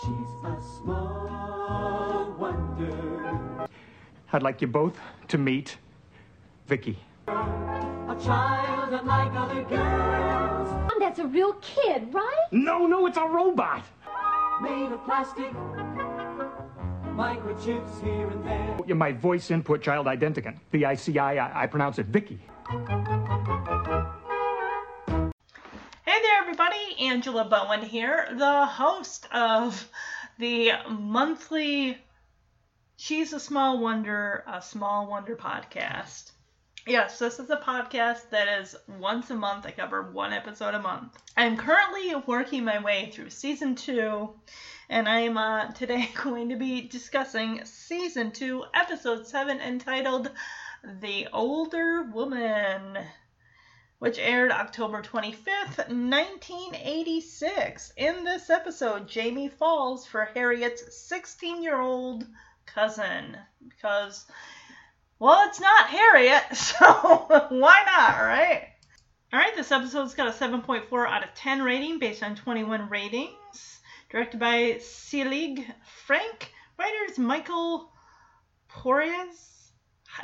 She's a small wonder. I'd like you both to meet Vicky. A child unlike other girls. That's a real kid, right? No, no, it's a robot. Made of plastic. Microchips here and there. You're My voice input child identicant. V-I-C-I, I, I pronounce it Vicky. Hey there, everybody. Angela Bowen here, the host of the monthly She's a Small Wonder, a Small Wonder podcast. Yes, this is a podcast that is once a month. I cover one episode a month. I'm currently working my way through season two, and I'm uh, today going to be discussing season two, episode seven, entitled The Older Woman, which aired October 25th, 1986. In this episode, Jamie falls for Harriet's 16 year old cousin because well, it's not Harriet, so why not, right? All right, this episode's got a 7.4 out of 10 rating based on 21 ratings. Directed by Selig Frank. Writers Michael Poryes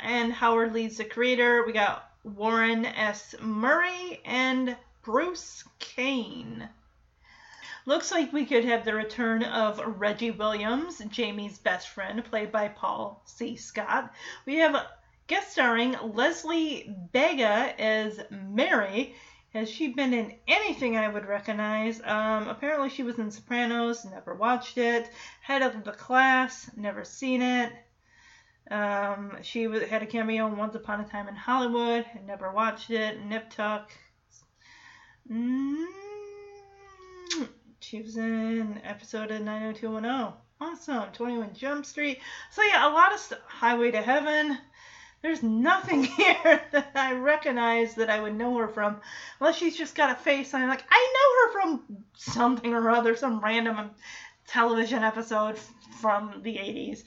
and Howard Leeds the creator. We got Warren S. Murray and Bruce Kane. Looks like we could have the return of Reggie Williams, Jamie's best friend, played by Paul C. Scott. We have guest starring Leslie Bega as Mary. Has she been in anything I would recognize? Um, apparently, she was in Sopranos, never watched it. Head of the Class, never seen it. Um, she had a cameo in Once Upon a Time in Hollywood, never watched it. Nip Tuck. Mm, she was in episode of 90210. Awesome. 21 Jump Street. So, yeah, a lot of stuff. Highway to Heaven. There's nothing here that I recognize that I would know her from, unless she's just got a face. And I'm like, I know her from something or other, some random television episode from the 80s.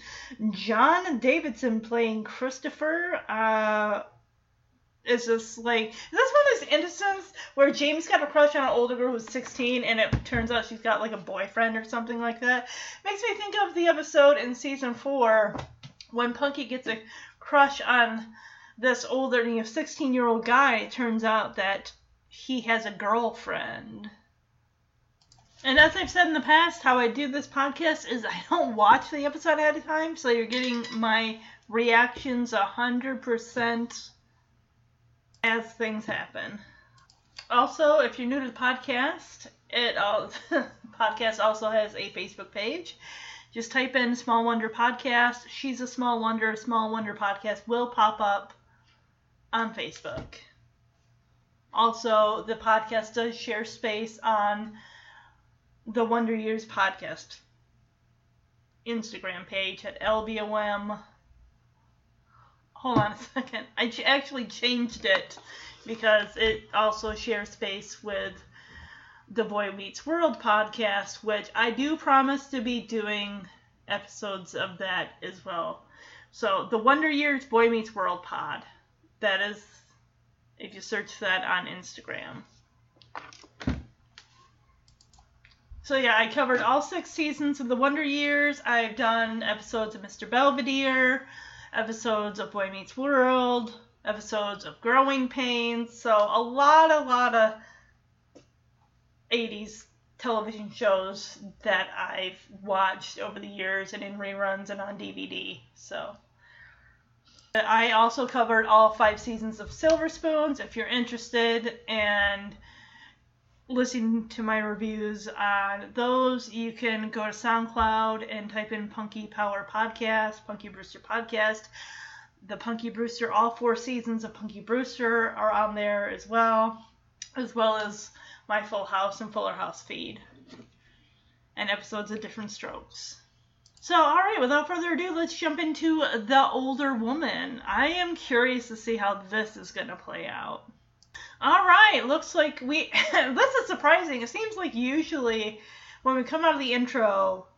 John Davidson playing Christopher. Uh, is this like is this one of those instances where James got a crush on an older girl who's 16 and it turns out she's got like a boyfriend or something like that? Makes me think of the episode in season four when Punky gets a crush on this older, you know, 16 year old guy. It turns out that he has a girlfriend. And as I've said in the past, how I do this podcast is I don't watch the episode ahead of time, so you're getting my reactions 100% as things happen. Also, if you're new to the podcast, it all podcast also has a Facebook page. Just type in Small Wonder Podcast. She's a Small Wonder. Small Wonder Podcast will pop up on Facebook. Also, the podcast does share space on the Wonder Years podcast Instagram page at LBOM hold on a second. I ch- actually changed it because it also shares space with the Boy Meets World podcast, which I do promise to be doing episodes of that as well. So the Wonder Years Boy Meets World pod. That is, if you search that on Instagram. So yeah, I covered all six seasons of the Wonder Years. I've done episodes of Mr. Belvedere episodes of Boy Meets World, episodes of Growing Pains. So a lot, a lot of 80s television shows that I've watched over the years and in reruns and on DVD. So I also covered all five seasons of Silver Spoons if you're interested and listening to my reviews on those, you can go to SoundCloud and type in Punky Power Podcast, Punky Brewster Podcast. The Punky Brewster, all four seasons of Punky Brewster are on there as well, as well as my Full House and Fuller House feed, and episodes of Diff'rent Strokes. So, all right, without further ado, let's jump into The Older Woman. I am curious to see how this is going to play out. All right, looks like we. this is surprising. It seems like usually when we come out of the intro,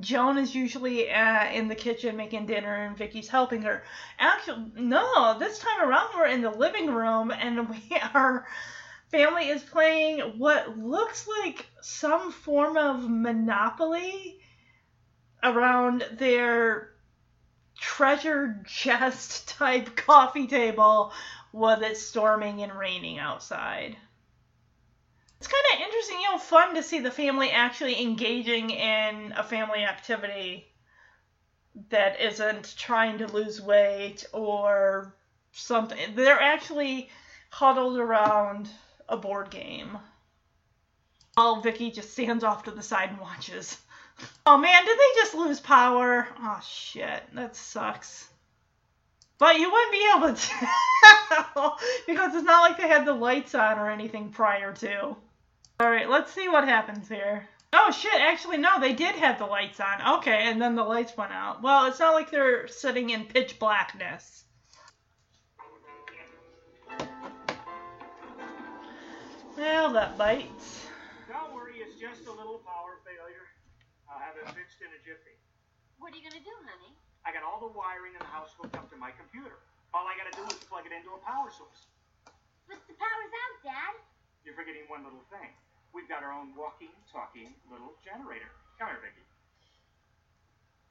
Joan is usually uh, in the kitchen making dinner and Vicky's helping her. Actually, no, this time around we're in the living room and we our family is playing what looks like some form of Monopoly around their treasure chest type coffee table with it storming and raining outside. It's kind of interesting, you know, fun to see the family actually engaging in a family activity that isn't trying to lose weight or something. They're actually huddled around a board game. While Vicky just stands off to the side and watches. Oh man, did they just lose power? Oh shit, that sucks. But you wouldn't be able to tell because it's not like they had the lights on or anything prior to. Alright, let's see what happens here. Oh shit, actually no, they did have the lights on. Okay, and then the lights went out. Well, it's not like they're sitting in pitch blackness. Well, that bites. Don't worry, it's just a little power failure. I'll have it fixed in a jiffy. What are you gonna do, honey? I got all the wiring in the house hooked up to my computer. All I gotta do is plug it into a power source. But the power's out, Dad. You're forgetting one little thing. We've got our own walking, talking little generator. Come here, Vicky.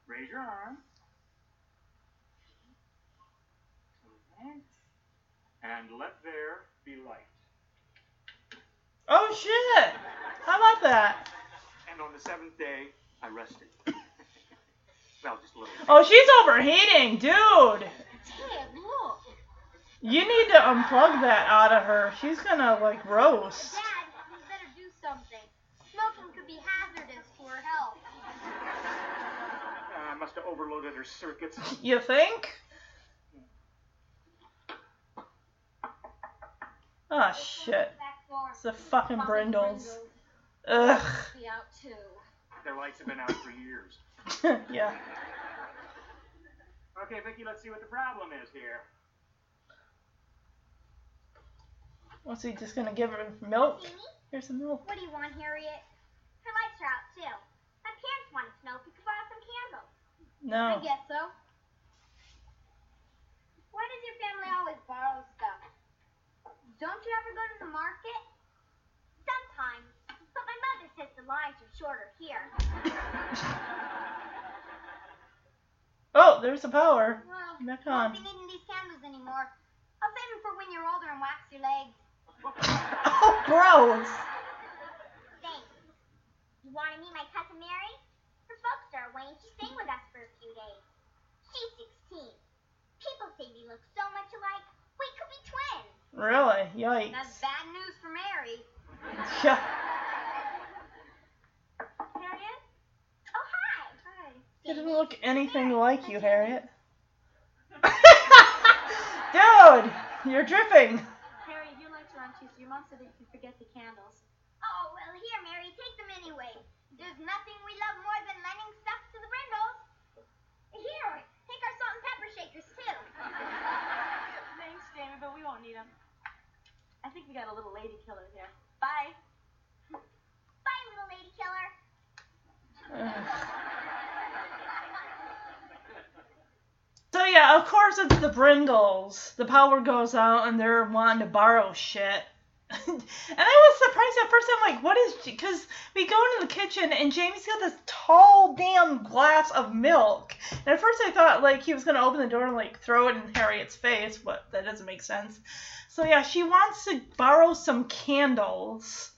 Raise your arm. And let there be light. Oh shit! How about that? And on the seventh day, I rested. Well, just a little. Oh, she's overheating, dude! Ted, look. You need to unplug that out of her. She's gonna like roast. Dad, you better do something. Smoking could be hazardous to her health. Uh, I must have overloaded her circuits. You think? Oh shit. It's the fucking Fucking brindles. brindles. Ugh. Be out too. Their lights have been out for years. yeah. Okay, Vicky, let's see what the problem is here. What's he just gonna give her milk? Amy, Here's some milk. what do you want, Harriet? Her lights are out too. My parents wanted to know if we could borrow some candles. No. I guess so. Why does your family always borrow stuff? Don't you ever go to the market? Sometimes, but my mother says the lines are shorter here. Oh, there's the power. Well, Back won't on. be needing these candles anymore. I'll save them for when you're older and wax your legs. Oh, gross. Thanks. You want to meet my cousin Mary? Her folks are away and she's staying with us for a few days. She's 16. People say we look so much alike. We could be twins. Really? Yikes. That's bad news for Mary. Yeah. Harriet? Oh, hi. Hi. He doesn't look anything like you, Harriet. Dude, you're dripping. Harry, your lights are on too, so your mom said that you could forget the candles. Oh, well, here, Mary, take them anyway. There's nothing we love more than lending stuff to the Brindles. Here, take our salt and pepper shakers, too. Thanks, Jamie, but we won't need them. I think we got a little lady killer here. Bye. Bye, little lady killer. So yeah, of course it's the Brindles. The power goes out and they're wanting to borrow shit. and I was surprised at first. I'm like, what is? Because we go into the kitchen and Jamie's got this tall damn glass of milk. And at first I thought like he was gonna open the door and like throw it in Harriet's face, but that doesn't make sense. So yeah, she wants to borrow some candles.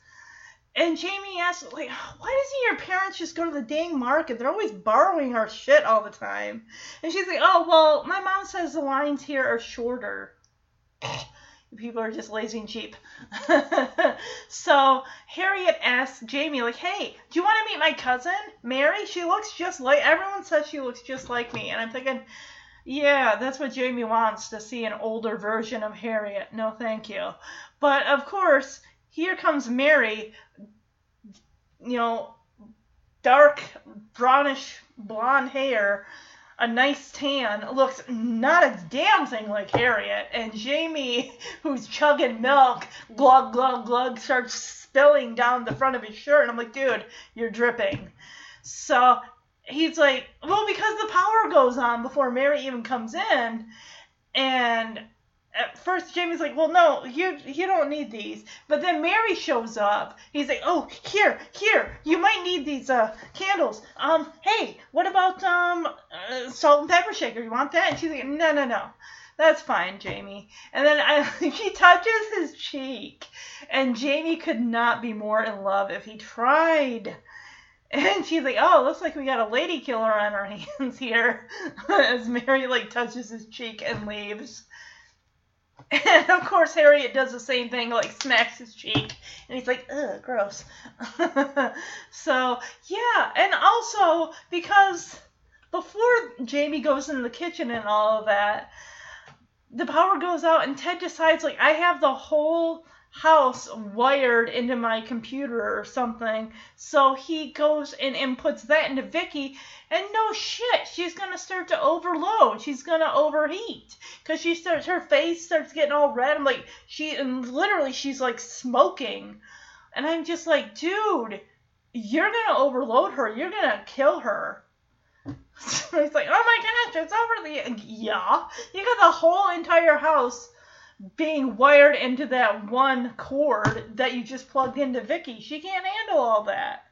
And Jamie asks, like, why doesn't your parents just go to the dang market? They're always borrowing our shit all the time. And she's like, oh, well, my mom says the lines here are shorter. People are just lazy and cheap. so Harriet asks Jamie, like, hey, do you want to meet my cousin, Mary? She looks just like, everyone says she looks just like me. And I'm thinking, yeah, that's what Jamie wants to see an older version of Harriet. No, thank you. But of course, here comes Mary, you know, dark brownish blonde hair, a nice tan, looks not a damn thing like Harriet. And Jamie, who's chugging milk, glug glug glug, starts spilling down the front of his shirt. And I'm like, dude, you're dripping. So he's like, well, because the power goes on before Mary even comes in, and at first Jamie's like, well, no, you you don't need these. But then Mary shows up. He's like, oh, here, here, you might need these uh candles. Um, hey, what about um uh, salt and pepper shaker? You want that? And she's like, no, no, no. That's fine, Jamie. And then I, she touches his cheek, and Jamie could not be more in love if he tried. And she's like, "Oh, looks like we got a lady killer on our hands here." As Mary like touches his cheek and leaves. And of course, Harriet does the same thing, like smacks his cheek, and he's like, "Ugh, gross." so yeah, and also because before Jamie goes in the kitchen and all of that, the power goes out, and Ted decides like, "I have the whole." House wired into my computer or something. So he goes and inputs that into Vicky, and no shit, she's gonna start to overload. She's gonna overheat because she starts her face starts getting all red. I'm like she and literally she's like smoking, and I'm just like, dude, you're gonna overload her. You're gonna kill her. So he's like, oh my gosh, it's over the yeah. You got the whole entire house being wired into that one cord that you just plugged into Vicky. She can't handle all that.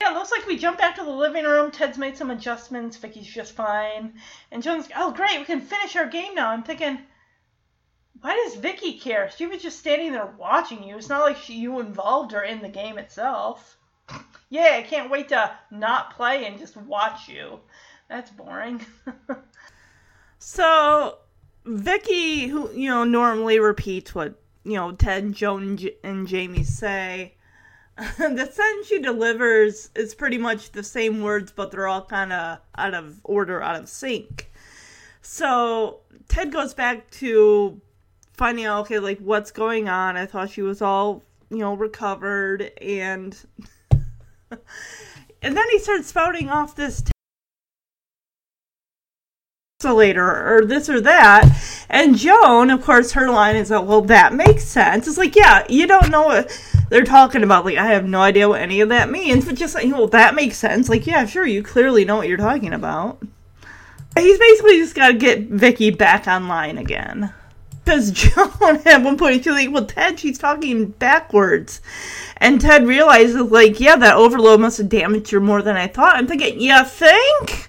Yeah, it looks like we jump back to the living room. Ted's made some adjustments. Vicky's just fine. And Joan's oh, great, we can finish our game now. I'm thinking, why does Vicky care? She was just standing there watching you. It's not like she, you involved her in the game itself. yeah, I can't wait to not play and just watch you. That's boring. so Vicky, who you know normally repeats what you know Ted, Joan, and, J- and Jamie say, the sentence she delivers is pretty much the same words, but they're all kind of out of order, out of sync. So Ted goes back to finding out, okay, like what's going on. I thought she was all you know recovered, and and then he starts spouting off this later or this or that. And Joan, of course, her line is that, well, that makes sense. It's like, yeah, you don't know what they're talking about. Like, I have no idea what any of that means, but just like, well, that makes sense. Like, yeah, sure, you clearly know what you're talking about. He's basically just got to get Vicky back online again. Because Joan, at one point, she's like, well, Ted, she's talking backwards. And Ted realizes, like, yeah, that overload must have damaged her more than I thought. I'm thinking, you think?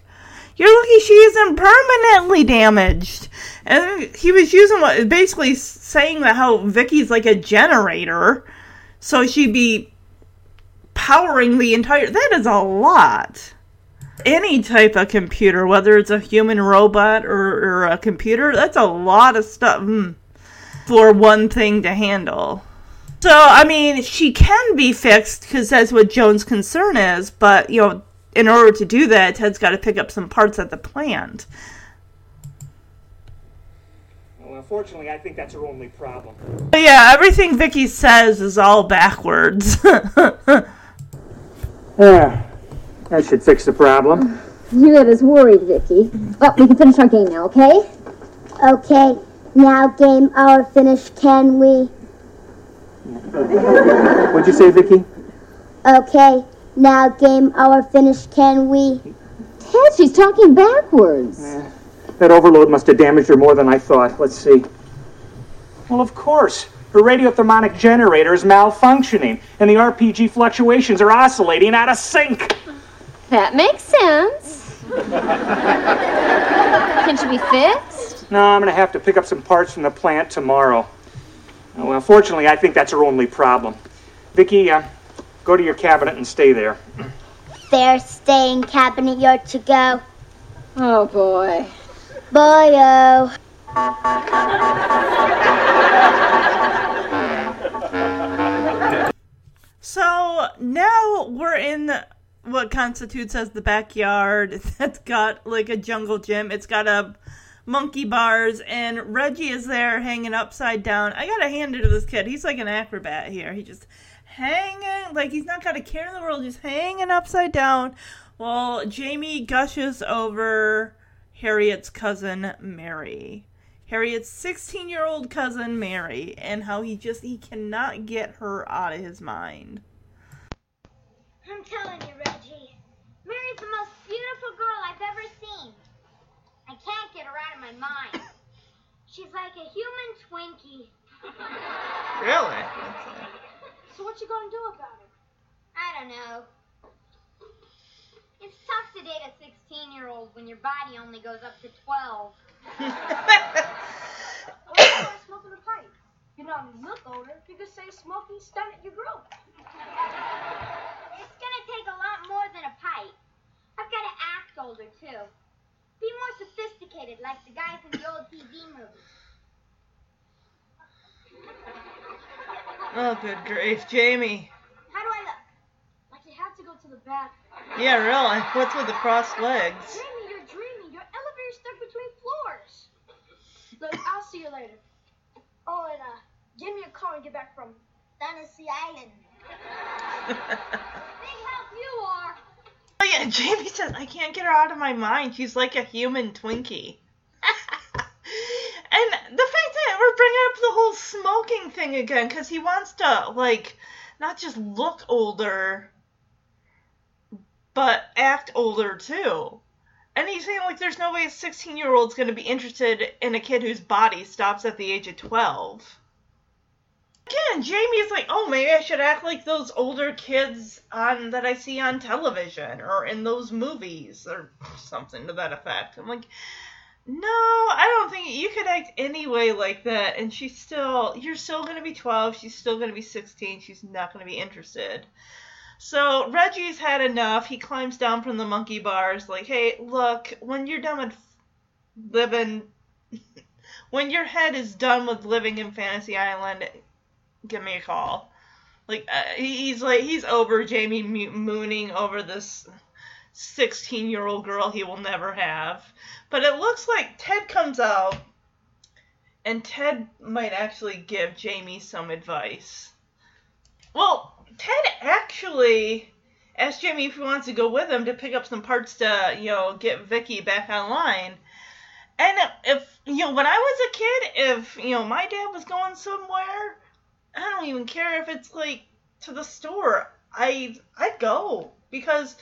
You're lucky she isn't permanently damaged. And he was using what basically saying that how Vicky's like a generator, so she'd be powering the entire. That is a lot. Any type of computer, whether it's a human robot or, or a computer, that's a lot of stuff mm, for one thing to handle. So, I mean, she can be fixed because that's what Joan's concern is, but, you know, in order to do that, Ted's got to pick up some parts at the plant. Well, unfortunately, I think that's her only problem. But yeah, everything Vicky says is all backwards. Yeah, that should fix the problem. You got us worried, Vicky. Well, we can finish our game now, okay? Okay, now game hour finished, can we? What'd you say, Vicky? Okay, now game hour finished, can we? Ted, she's talking backwards. That overload must have damaged her more than I thought. Let's see. Well, of course. Her radiothermonic generator is malfunctioning, and the RPG fluctuations are oscillating out of sync. That makes sense. Can she be fixed? No, I'm going to have to pick up some parts from the plant tomorrow. Well, fortunately, I think that's her only problem. Vicky, uh, go to your cabinet and stay there. There, staying cabinet, you're to go. Oh, boy. Boyo. So now we're in what constitutes as the backyard that's got like a jungle gym. It's got a monkey bars and Reggie is there hanging upside down. I gotta hand it to this kid. He's like an acrobat here. He just hanging like he's not got a care in the world, just hanging upside down while Jamie gushes over Harriet's cousin Mary. Harriet's 16 year old cousin Mary, and how he just he cannot get her out of his mind. I'm telling you, Reggie, Mary's the most beautiful girl I've ever seen. I can't get her out of my mind. She's like a Really? That's, uh, So what you gonna do about it? I don't know. It's tough to date a 16 year old when your body only goes up to 12. Or you smoking a pipe. You not only look older, you could say smoking stunted your growth. It's gonna take a lot more than a pipe. I've gotta act older too. Be more sophisticated like the guys in the old TV movies. Oh, good grief, Jamie. How do I look? Like you have to go to the bathroom. Yeah, really. What's with the crossed legs? Jamie, you're dreaming. Your elevator's stuck between floors. Look, I'll see you later. Oh, and uh, give me a call and get back from Fantasy Island. Big help you are. Oh yeah, Jamie says I can't get her out of my mind. She's like a human Twinkie. and the fact that we're bringing up the whole smoking thing again, because he wants to like not just look older, but act older too. And he's saying like there's no way a 16 year old's gonna be interested in a kid whose body stops at the age of 12. Again, Jamie's like, oh, maybe I should act like those older kids on that I see on television or in those movies or something to that effect. I'm like, no, I don't think you could act any way like that. And she's still, you're still gonna be 12. She's still gonna be 16. She's not gonna be interested. So Reggie's had enough. He climbs down from the monkey bars, like, hey, look, when you're done with living, when your head is done with living in Fantasy Island, give me a call. Like uh, he's like he's over Jamie mo- mooning over this 16 year old girl he will never have. But it looks like Ted comes out, and Ted might actually give Jamie some advice. Well, Ted actually asked Jamie if he wants to go with him to pick up some parts to you know get Vicky back online. And if you know when I was a kid, if you know my dad was going somewhere I don't even care if it's like to the store. I I'd go because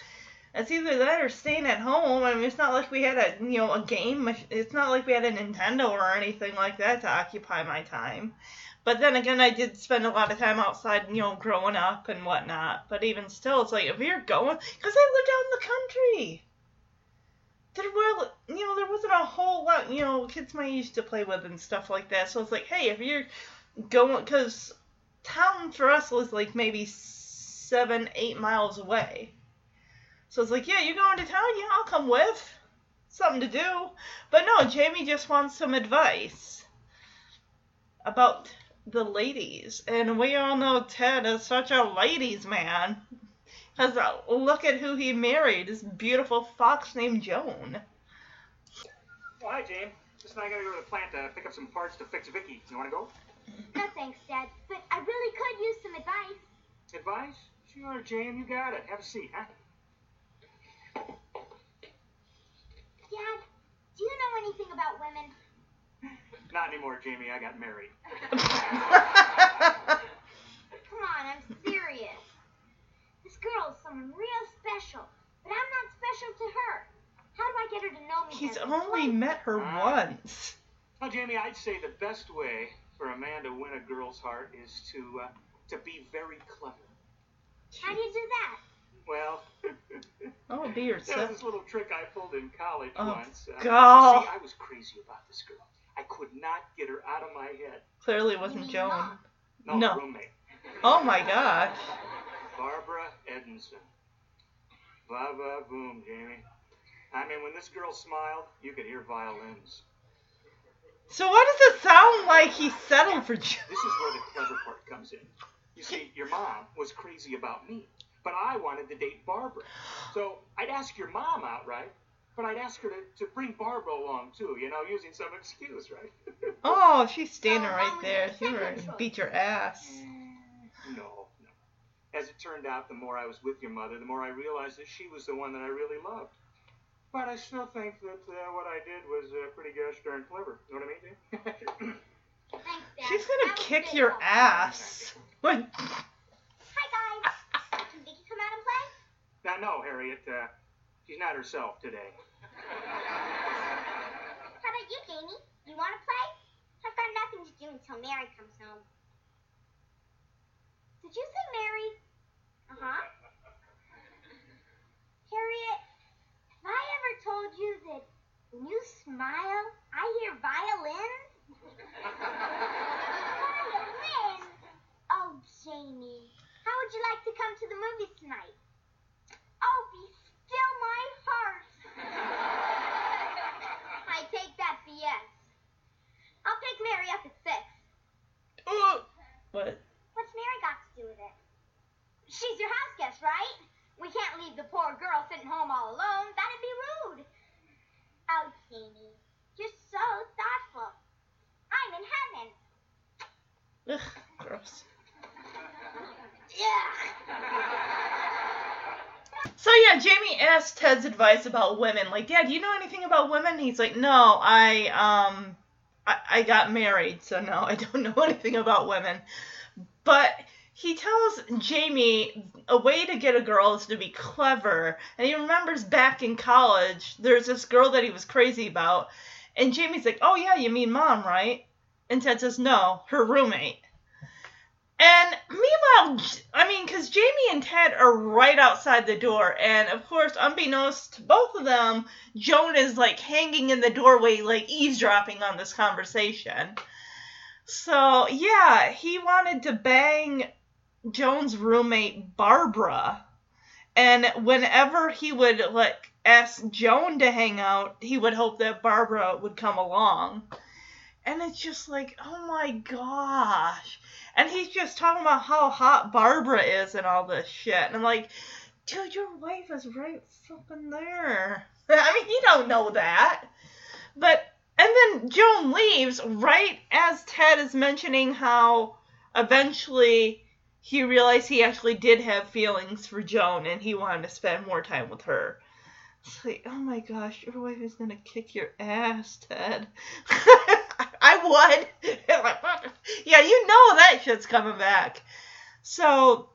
it's either that or staying at home. I mean, it's not like we had a you know a game. It's not like we had a Nintendo or anything like that to occupy my time. But then again, I did spend a lot of time outside, you know, growing up and whatnot. But even still, it's like if you're going, because I lived out in the country. There were, you know, there wasn't a whole lot, you know, kids my age to play with and stuff like that. So it's like, hey, if you're going because town for us was like maybe seven, eight miles away. So it's like, yeah, you're going to town? Yeah, I'll come with. Something to do. But no, Jamie just wants some advice about the ladies. And we all know Ted is such a ladies' man. Because look at who he married this beautiful fox named Joan. Oh, hi, Jane. Just now I gotta go to the plant to pick up some parts to fix Vicky. You wanna go? No thanks, Dad, but I really could use some advice. Advice? Sure, Jane, you got it. Have a seat, huh? Dad, do you know anything about women? Not anymore, Jamie. I got married. Come on, I'm serious. This girl is someone real special, but I'm not special to her. How do I get her to know me? He's better? only met her once. Well, Jamie, I'd say the best way for a man to win a girl's heart is to uh, to be very clever. How do you do that? Well, Oh, be there's yourself. this little trick I pulled in college Oh, once. Uh, God. See, I was crazy about this girl. I could not get her out of my head. Clearly it wasn't Joan. No, No. roommate. Oh my gosh. Barbara Edmondson. Ba ba boom, Jamie. I mean, when this girl smiled, you could hear violins. So what does it sound like he settled for Joan? This is where the clever part comes in. You see, your mom was crazy about me, but I wanted to date Barbara. So I'd ask your mom out, right? But I'd ask her to, to bring Barbara along too, you know, using some excuse, right? Oh, she's standing Oh, right there. She second would beat your ass. no, no. As it turned out, the more I was with your mother, the more I realized that she was the one that I really loved. But I still think that uh, what I did was uh, pretty gosh darn clever. You know what I mean, Thanks, Dad. She's gonna That kick your help. ass. What? Hi, guys. Can Vicky come out and play? Now, no, Harriet, uh, she's not herself today. How about you, Jamie? You want to play? I've got nothing to do until Mary comes home. Did you say Mary? Uh huh. Harriet, have I ever told you that when you smile, I hear violins? violins? Oh, Jamie, how would you like to come to the movies tonight? Oh, be still my heart. I take that for yes. I'll pick Mary up at six. Ooh. What? What's Mary got to do with it? She's your house guest, right? We can't leave the poor girl sitting home all alone. That'd be rude. Oh, Jamie, you're so thoughtful. I'm in heaven. Ugh, gross. Yeah. So yeah, Jamie asked Ted's advice about women. Like, Dad, do you know anything about women? He's like, No, I um, I, I got married, so no, I don't know anything about women. But he tells Jamie a way to get a girl is to be clever. And he remembers back in college, there's this girl that he was crazy about. And Jamie's like, Oh, yeah, you mean mom, right? And Ted says, No, her roommate. And meanwhile, I mean, because Jamie and Ted are right outside the door. And of course, unbeknownst to both of them, Joan is like hanging in the doorway, like eavesdropping on this conversation. So, yeah, he wanted to bang Joan's roommate, Barbara. And whenever he would like ask Joan to hang out, he would hope that Barbara would come along. And it's just like, oh my gosh. And he's just talking about how hot Barbara is and all this shit. And I'm like, dude, your wife is right fucking there. I mean, you don't know that. But, and then Joan leaves right as Ted is mentioning how eventually he realized he actually did have feelings for Joan and he wanted to spend more time with her. It's like, oh my gosh, your wife is gonna kick your ass, Ted. I would. yeah, you know that shit's coming back. So,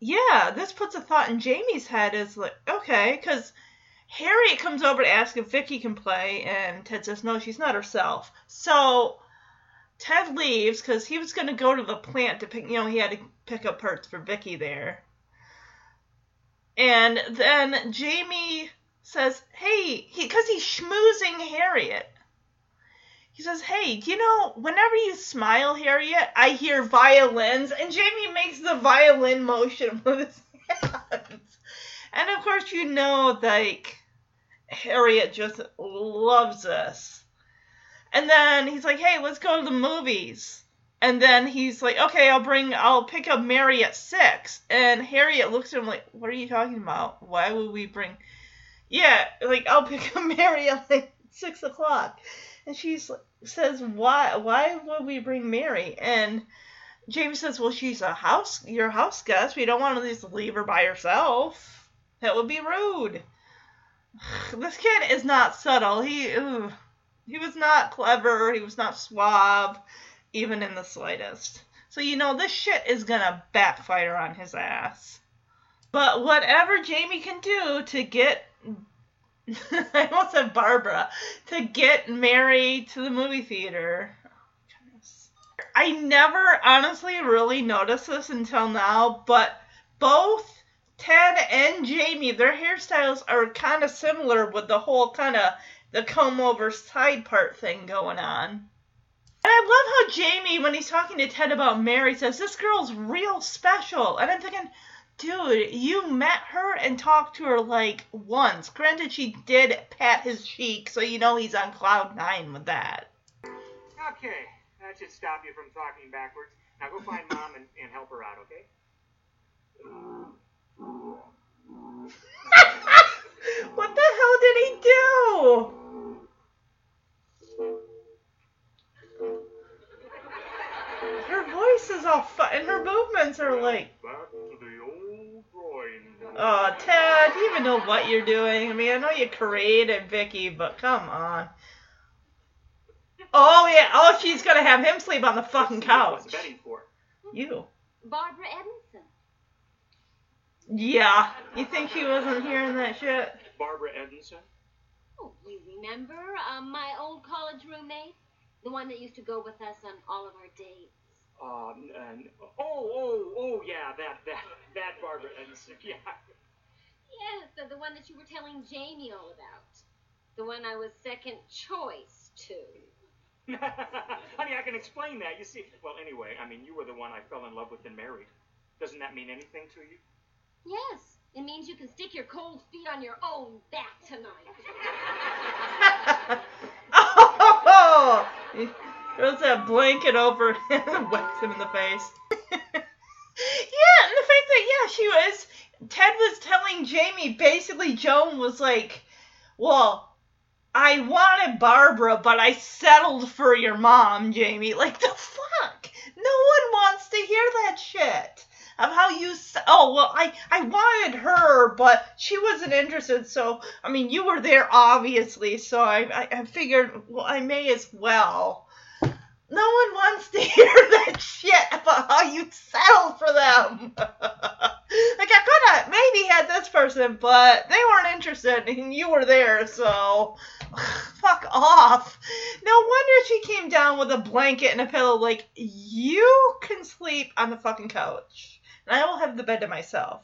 yeah, this puts a thought in Jamie's head is like, okay, because Harriet comes over to ask if Vicky can play, and Ted says no, she's not herself. So Ted leaves because he was going to go to the plant to pick, you know, he had to pick up parts for Vicky there. And then Jamie says, hey, because he's schmoozing Harriet. He says, hey, you know, whenever you smile, Harriet, I hear violins. And Jamie makes the violin motion with his hands. And of course, you know, like, Harriet just loves this. And then he's like, hey, let's go to the movies. And then he's like, okay, I'll bring, I'll pick up Mary at six. And Harriet looks at him like, what are you talking about? Why would we bring, yeah, like, I'll pick up Mary at like six o'clock. And she says, why, why would we bring Mary? And James says, well, she's a house, your house guest. We don't want to just leave her by herself. That would be rude. This kid is not subtle. He, he was not clever. He was not suave, even in the slightest. So you know this shit is gonna backfire on his ass. But whatever Jamie can do to get I almost said Barbara to get Mary to the movie theater. Oh, I never honestly really noticed this until now, but both Ted and Jamie, their hairstyles are kind of similar with the whole kind of the comb over side part thing going on. And I love how Jamie, when he's talking to Ted about Mary, says, This girl's real special. And I'm thinking, dude, you met her and talked to her like once. Granted, she did pat his cheek, so you know he's on cloud nine with that. Okay, that should stop you from talking backwards. Now go find mom and, and help her out, okay? what the hell did he do? Her voice is all fu- and her movements are like, Back to the old drawing board. Oh, Ted, do you even know what you're doing? I mean, I know you created Vicky, but come on. Oh, yeah. Oh, she's going to have him sleep on the fucking couch. What's betting for? You. Barbara Edmondson. Yeah. You think she wasn't hearing that shit? Barbara Edmondson? Oh, you remember um, my old college roommate? The one that used to go with us on all of our dates. Um, and, oh, oh, oh, yeah, that, that, that Barbara Ensign, yeah. Yes, the, the one that you were telling Jamie all about. The one I was second choice to. Honey, I can explain that. You see, well, anyway, I mean, you were the one I fell in love with and married. Doesn't that mean anything to you? Yes, it means you can stick your cold feet on your own back tonight. oh, he throws that blanket over him and whacks him in the face. yeah, and the fact that yeah, she was Ted was telling Jamie basically Joan was like, well, I wanted Barbara, but I settled for your mom, Jamie. Like the fuck? No one wants to hear that shit of how you oh well I I wanted her but she wasn't interested so I mean you were there obviously so I I, I figured well I may as well no one wants to hear that shit about how you settled for them like I could have maybe had this person but they weren't interested and you were there so fuck off no wonder she came down with a blanket and a pillow like you can sleep on the fucking couch and I will have the bed to myself.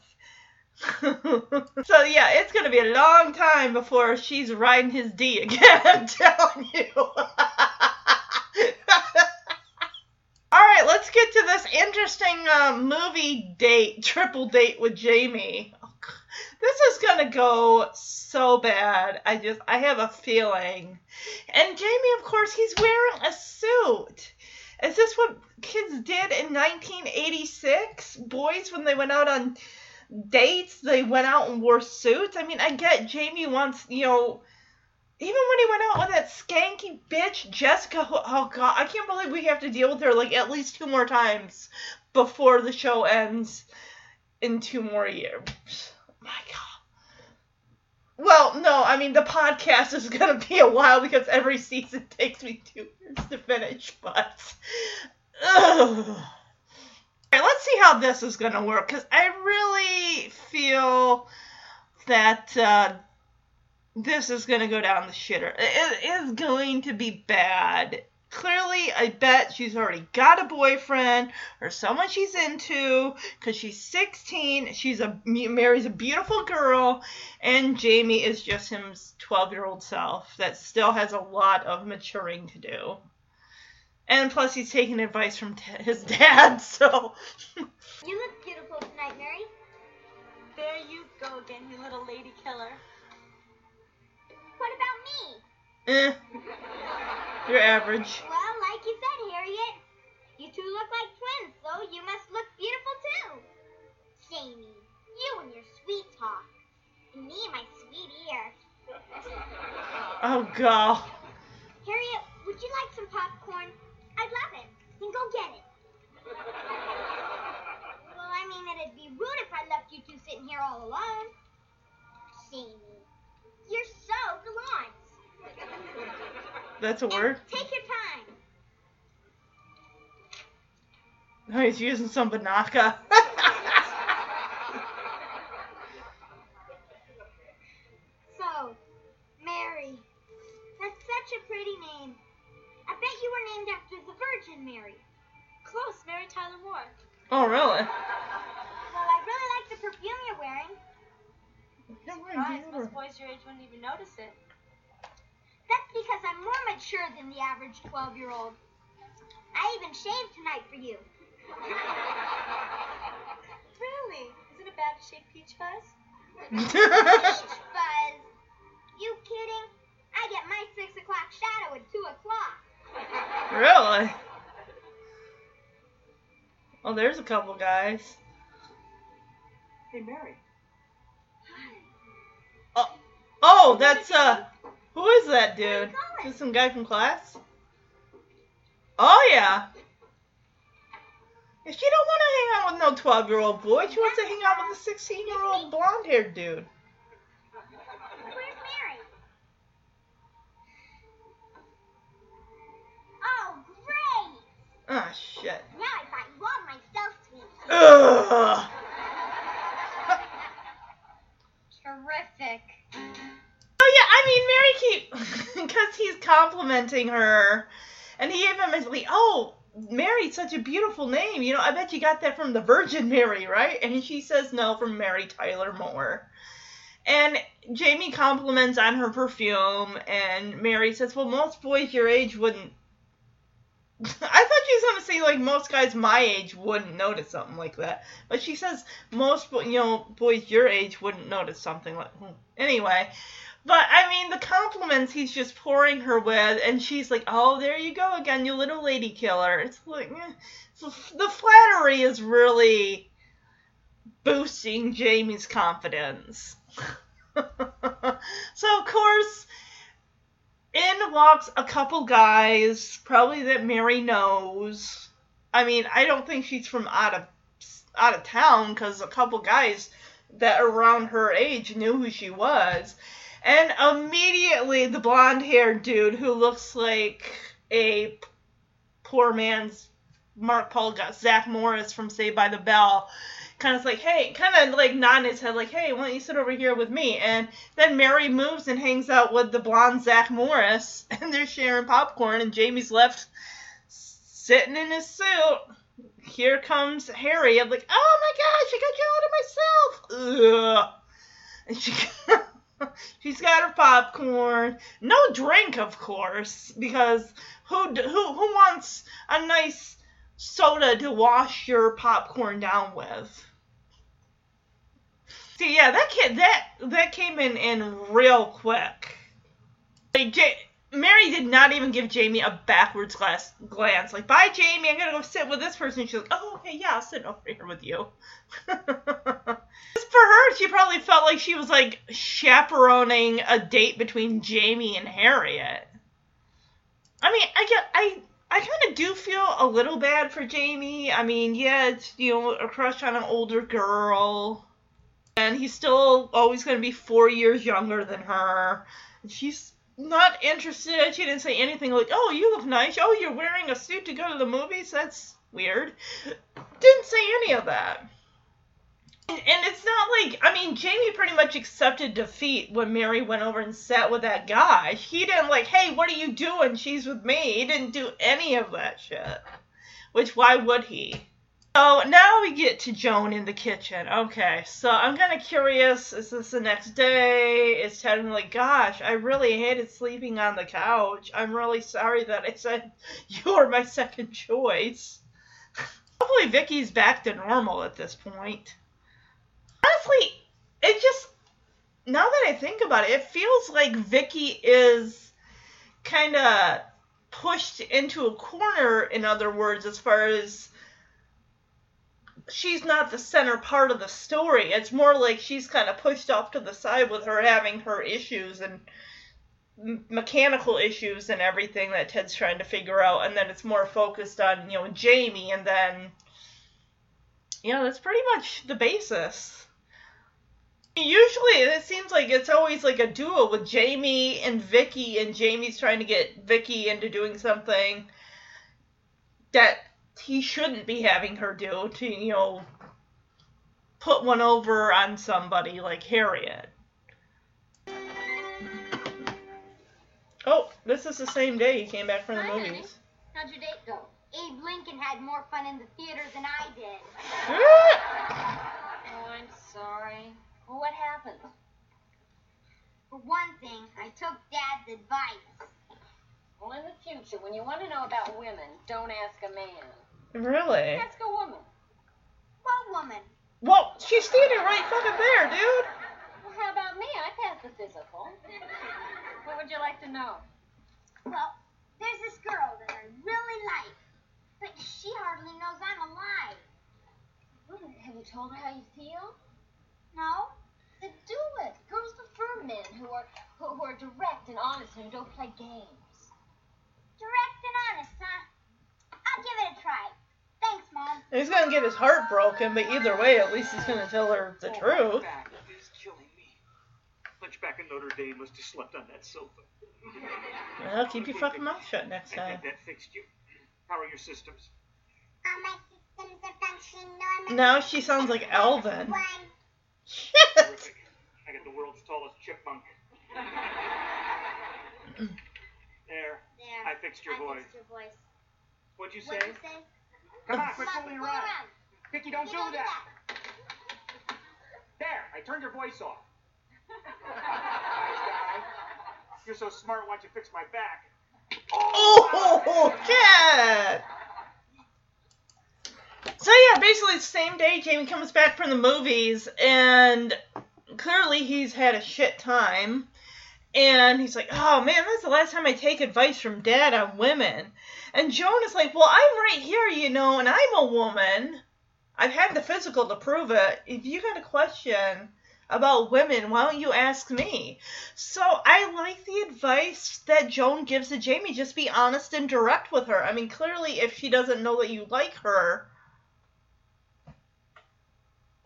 so yeah, it's gonna be a long time before she's riding his D again. I'm telling you. All right, let's get to this interesting uh, movie date, triple date with Jamie. This is gonna go so bad. I just, I have a feeling. And Jamie, of course, he's wearing a suit. Is this what kids did in 1986? Boys, when they went out on dates, they went out and wore suits. I mean, I get Jamie wants, you know, even when he went out with that skanky bitch, Jessica, oh god, I can't believe we have to deal with her like at least two more times before the show ends in two more years. My god. Well, no, I mean the podcast is gonna be a while because every season takes me two years to finish, but ugh. Let's see how this is gonna work, because I really feel that uh, this is gonna go down the shitter. It is going to be bad. Clearly, I bet she's already got a boyfriend or someone she's into because she's 16. She's a marries a beautiful girl, and Jamie is just his 12 year old self that still has a lot of maturing to do. And plus, he's taking advice from t- his dad, so. You look beautiful tonight, Mary. There you go again, you little lady killer. What about me? eh. You're average. Well, like you said, Harriet, you two look like twins, so you must look beautiful too. Jamie, you and your sweet talk, and me and my sweet ear. Oh, God. Harriet, would you like some popcorn? I'd love it. Then go get it. well, I mean, it'd be rude if I left you two sitting here all alone. Jamie, you're so gallant. That's a And word? Take your time. No, he's using some Banaka. So, Mary. That's such a pretty name. I bet you were named after the Virgin Mary. Close, Mary Tyler Moore. oh, really? Well, I really like the perfume you're wearing. Most boys your age wouldn't even notice it. That's because I'm more mature than the average 12 year old. I even shaved tonight for you. Really? Is it a bad shaped peach fuzz? Peach fuzz. You kidding? I get my 6 o'clock shadow at 2 o'clock. really? Oh, there's a couple guys. Hey, Mary. Oh, oh, that's uh, who is that dude? Is this some guy from class? Oh yeah. Yeah, She don't want to hang out with no twelve-year-old boy. She wants to hang out with a sixteen-year-old blonde-haired dude. Where's Mary? Oh, great! Ah shit. Now I got you all myself, sweet pea. Ugh. Terrific. Oh yeah, I mean Mary keep because he's complimenting her, and he even like, oh, Mary's such a beautiful name. You know, I bet you got that from the Virgin Mary, right? And she says no from Mary Tyler Moore. And Jamie compliments on her perfume, and Mary says, Well, most boys your age wouldn't. I thought she was to say, like, most guys my age wouldn't notice something like that. But she says, most, you know, boys your age wouldn't notice something like. hmm. Anyway. But, I mean, the compliments he's just pouring her with, and she's like, Oh, there you go again, you little lady killer. It's like, eh. The flattery is really boosting Jamie's confidence. so of course, in walks a couple guys, probably that Mary knows. I mean, I don't think she's from out of out of town because a couple guys that around her age knew who she was. And immediately the blonde haired dude who looks like a poor man's Mark-Paul Gosselaar Zach Morris from Saved by the Bell kind of like, hey, kind of like nodding his head, like, hey, why don't you sit over here with me? And then Mary moves and hangs out with the blonde Zach Morris, and they're sharing popcorn, and Jamie's left sitting in his suit. Here comes Harry. I'm like, oh my gosh, I got you all to myself. Ugh. And she, she's got her popcorn. No drink, of course, because who who who wants a nice soda to wash your popcorn down with. See, yeah, that kid that that came in in real quick. Like, J- Mary did not even give Jamie a backwards glass glance. Like, bye, Jamie. I'm gonna go sit with this person. She's like, oh, okay, yeah, I'll sit over here with you. Just for her, she probably felt like she was like chaperoning a date between Jamie and Harriet. I mean, I get, I I kind of do feel a little bad for Jamie. I mean, yeah, it's, you know, a crush on an older girl. And he's still always going to be four years younger than her. And she's not interested. She didn't say anything like, oh, you look nice. Oh, you're wearing a suit to go to the movies? That's weird. Didn't say any of that. And, and it's not like, I mean, Jamie pretty much accepted defeat when Mary went over and sat with that guy. He didn't like, hey, what are you doing? She's with me. He didn't do any of that shit. Which, why would he? So now we get to Joan in the kitchen. Okay, so I'm kind of curious. Is this the next day? Is Ted like, gosh, I really hated sleeping on the couch. I'm really sorry that I said you were my second choice. Hopefully Vicky's back to normal at this point honestly, it just now that I think about it, it feels like Vicky is kind of pushed into a corner. In other words, as far as she's not the center part of the story, it's more like she's kind of pushed off to the side with her having her issues and mechanical issues and everything that Ted's trying to figure out, and then it's more focused on you know Jamie, and then you know that's pretty much the basis. Usually, it seems like it's always like a duo with Jamie and Vicky, and Jamie's trying to get Vicky into doing something that he shouldn't be having her do to, you know, put one over on somebody like Harriet. Oh, this is the same day he came back from the Hi, honey. movies. How'd your date go? Abe Lincoln had more fun in the theater than I did. Oh, I'm sorry. Well, what happened? For one thing, I took Dad's advice. Well, in the future, when you want to know about women, don't ask a man. Really? Ask a woman. What woman? Well, she's standing right fucking there, dude. Well, how about me? I passed the physical. What would you like to know? Well, there's this girl that I really like, but she hardly knows I'm alive. Well, have you told her how you feel? No? Then do it. Girls prefer men who are who, who are direct and honest and who don't play games. Direct and honest, huh? I'll give it a try. Thanks, Mom. He's gonna get his heart broken, but either way, at least he's gonna tell her the truth. Back is killing me. Hunchback in Notre Dame must have slept on that sofa. Well, keep your fucking mouth shut next I time. think that fixed you. How are your systems? All my systems are functioning normally. Now she sounds like Alvin. One. Shit! I got the world's tallest chipmunk. There. There. I fixed your I voice. fixed your voice. What'd you say? What'd you say? Come on, quit on, fooling fool around. around. Vicky, don't You do don't do that. that. There, I turned your voice off. You're so smart, why don't you fix my back? Oh, shit! So yeah, basically the same day Jamie comes back from the movies and clearly he's had a shit time. And he's like, oh man, that's the last time I take advice from dad on women. And Joan is like, well, I'm right here, you know, and I'm a woman. I've had the physical to prove it. If you got a question about women, why don't you ask me? So I like the advice that Joan gives to Jamie. Just be honest and direct with her. I mean, clearly, if she doesn't know that you like her,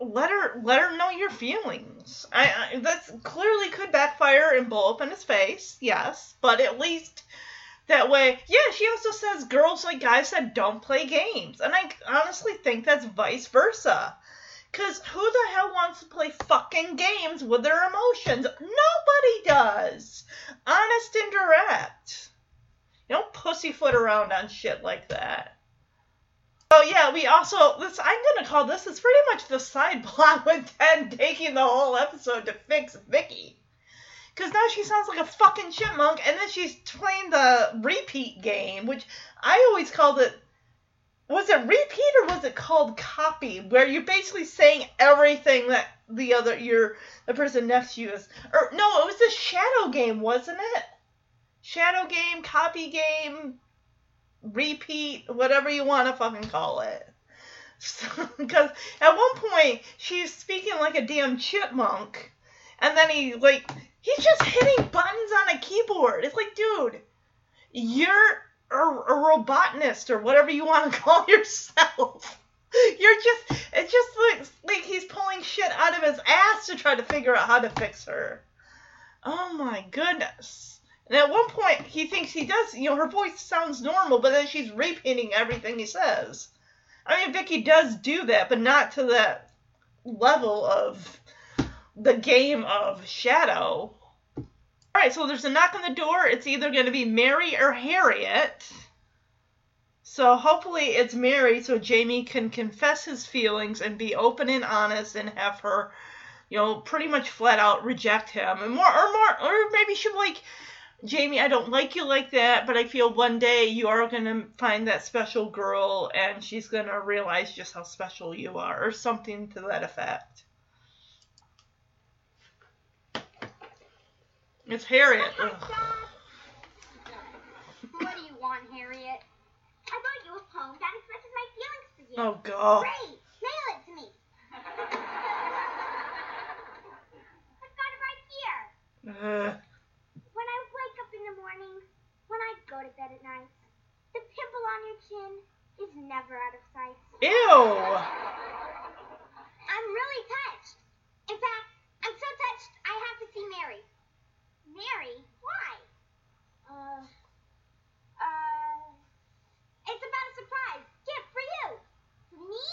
let her let her know your feelings. I, I that's clearly could backfire and blow up in his face. Yes, but at least that way. Yeah, she also says girls like guys that don't play games, and I honestly think that's vice versa. Cause who the hell wants to play fucking games with their emotions? Nobody does. Honest and direct. You don't pussyfoot around on shit like that. Oh yeah, we also this I'm gonna call this is pretty much the side plot with Ted taking the whole episode to fix Vicky. Cause now she sounds like a fucking chipmunk, and then she's playing the repeat game, which I always called it. Was it repeat or was it called copy, where you're basically saying everything that the other your the person next to you is? Or no, it was the shadow game, wasn't it? Shadow game, copy game, repeat, whatever you want to fucking call it. Because at one point she's speaking like a damn chipmunk, and then he like he's just hitting buttons on a keyboard. It's like, dude, you're a, a robotanist or whatever you want to call yourself. You're just it just looks like he's pulling shit out of his ass to try to figure out how to fix her. Oh my goodness. And at one point, he thinks he does, you know, her voice sounds normal, but then she's repeating everything he says. I mean, Vicky does do that, but not to that level of the game of Shadow. Alright, so there's a knock on the door. It's either going to be Mary or Harriet. So hopefully it's Mary so Jamie can confess his feelings and be open and honest and have her, you know, pretty much flat out reject him. And more, or more, or maybe she'll like, Jamie, I don't like you like that, but I feel one day you are going to find that special girl and she's going to realize just how special you are, or something to that effect. It's Harriet. What do you want, Harriet? I wrote you a poem that expresses my feelings for you. Oh, God. Great. Mail it to me. I've got it right here. Ugh. When I wake up in the morning, when I go to bed at night, the pimple on your chin is never out of sight. Ew. I'm really touched. In fact, I'm so touched I have to see Mary. Mary? Why? Uh, uh, it's about a surprise gift for you. Me?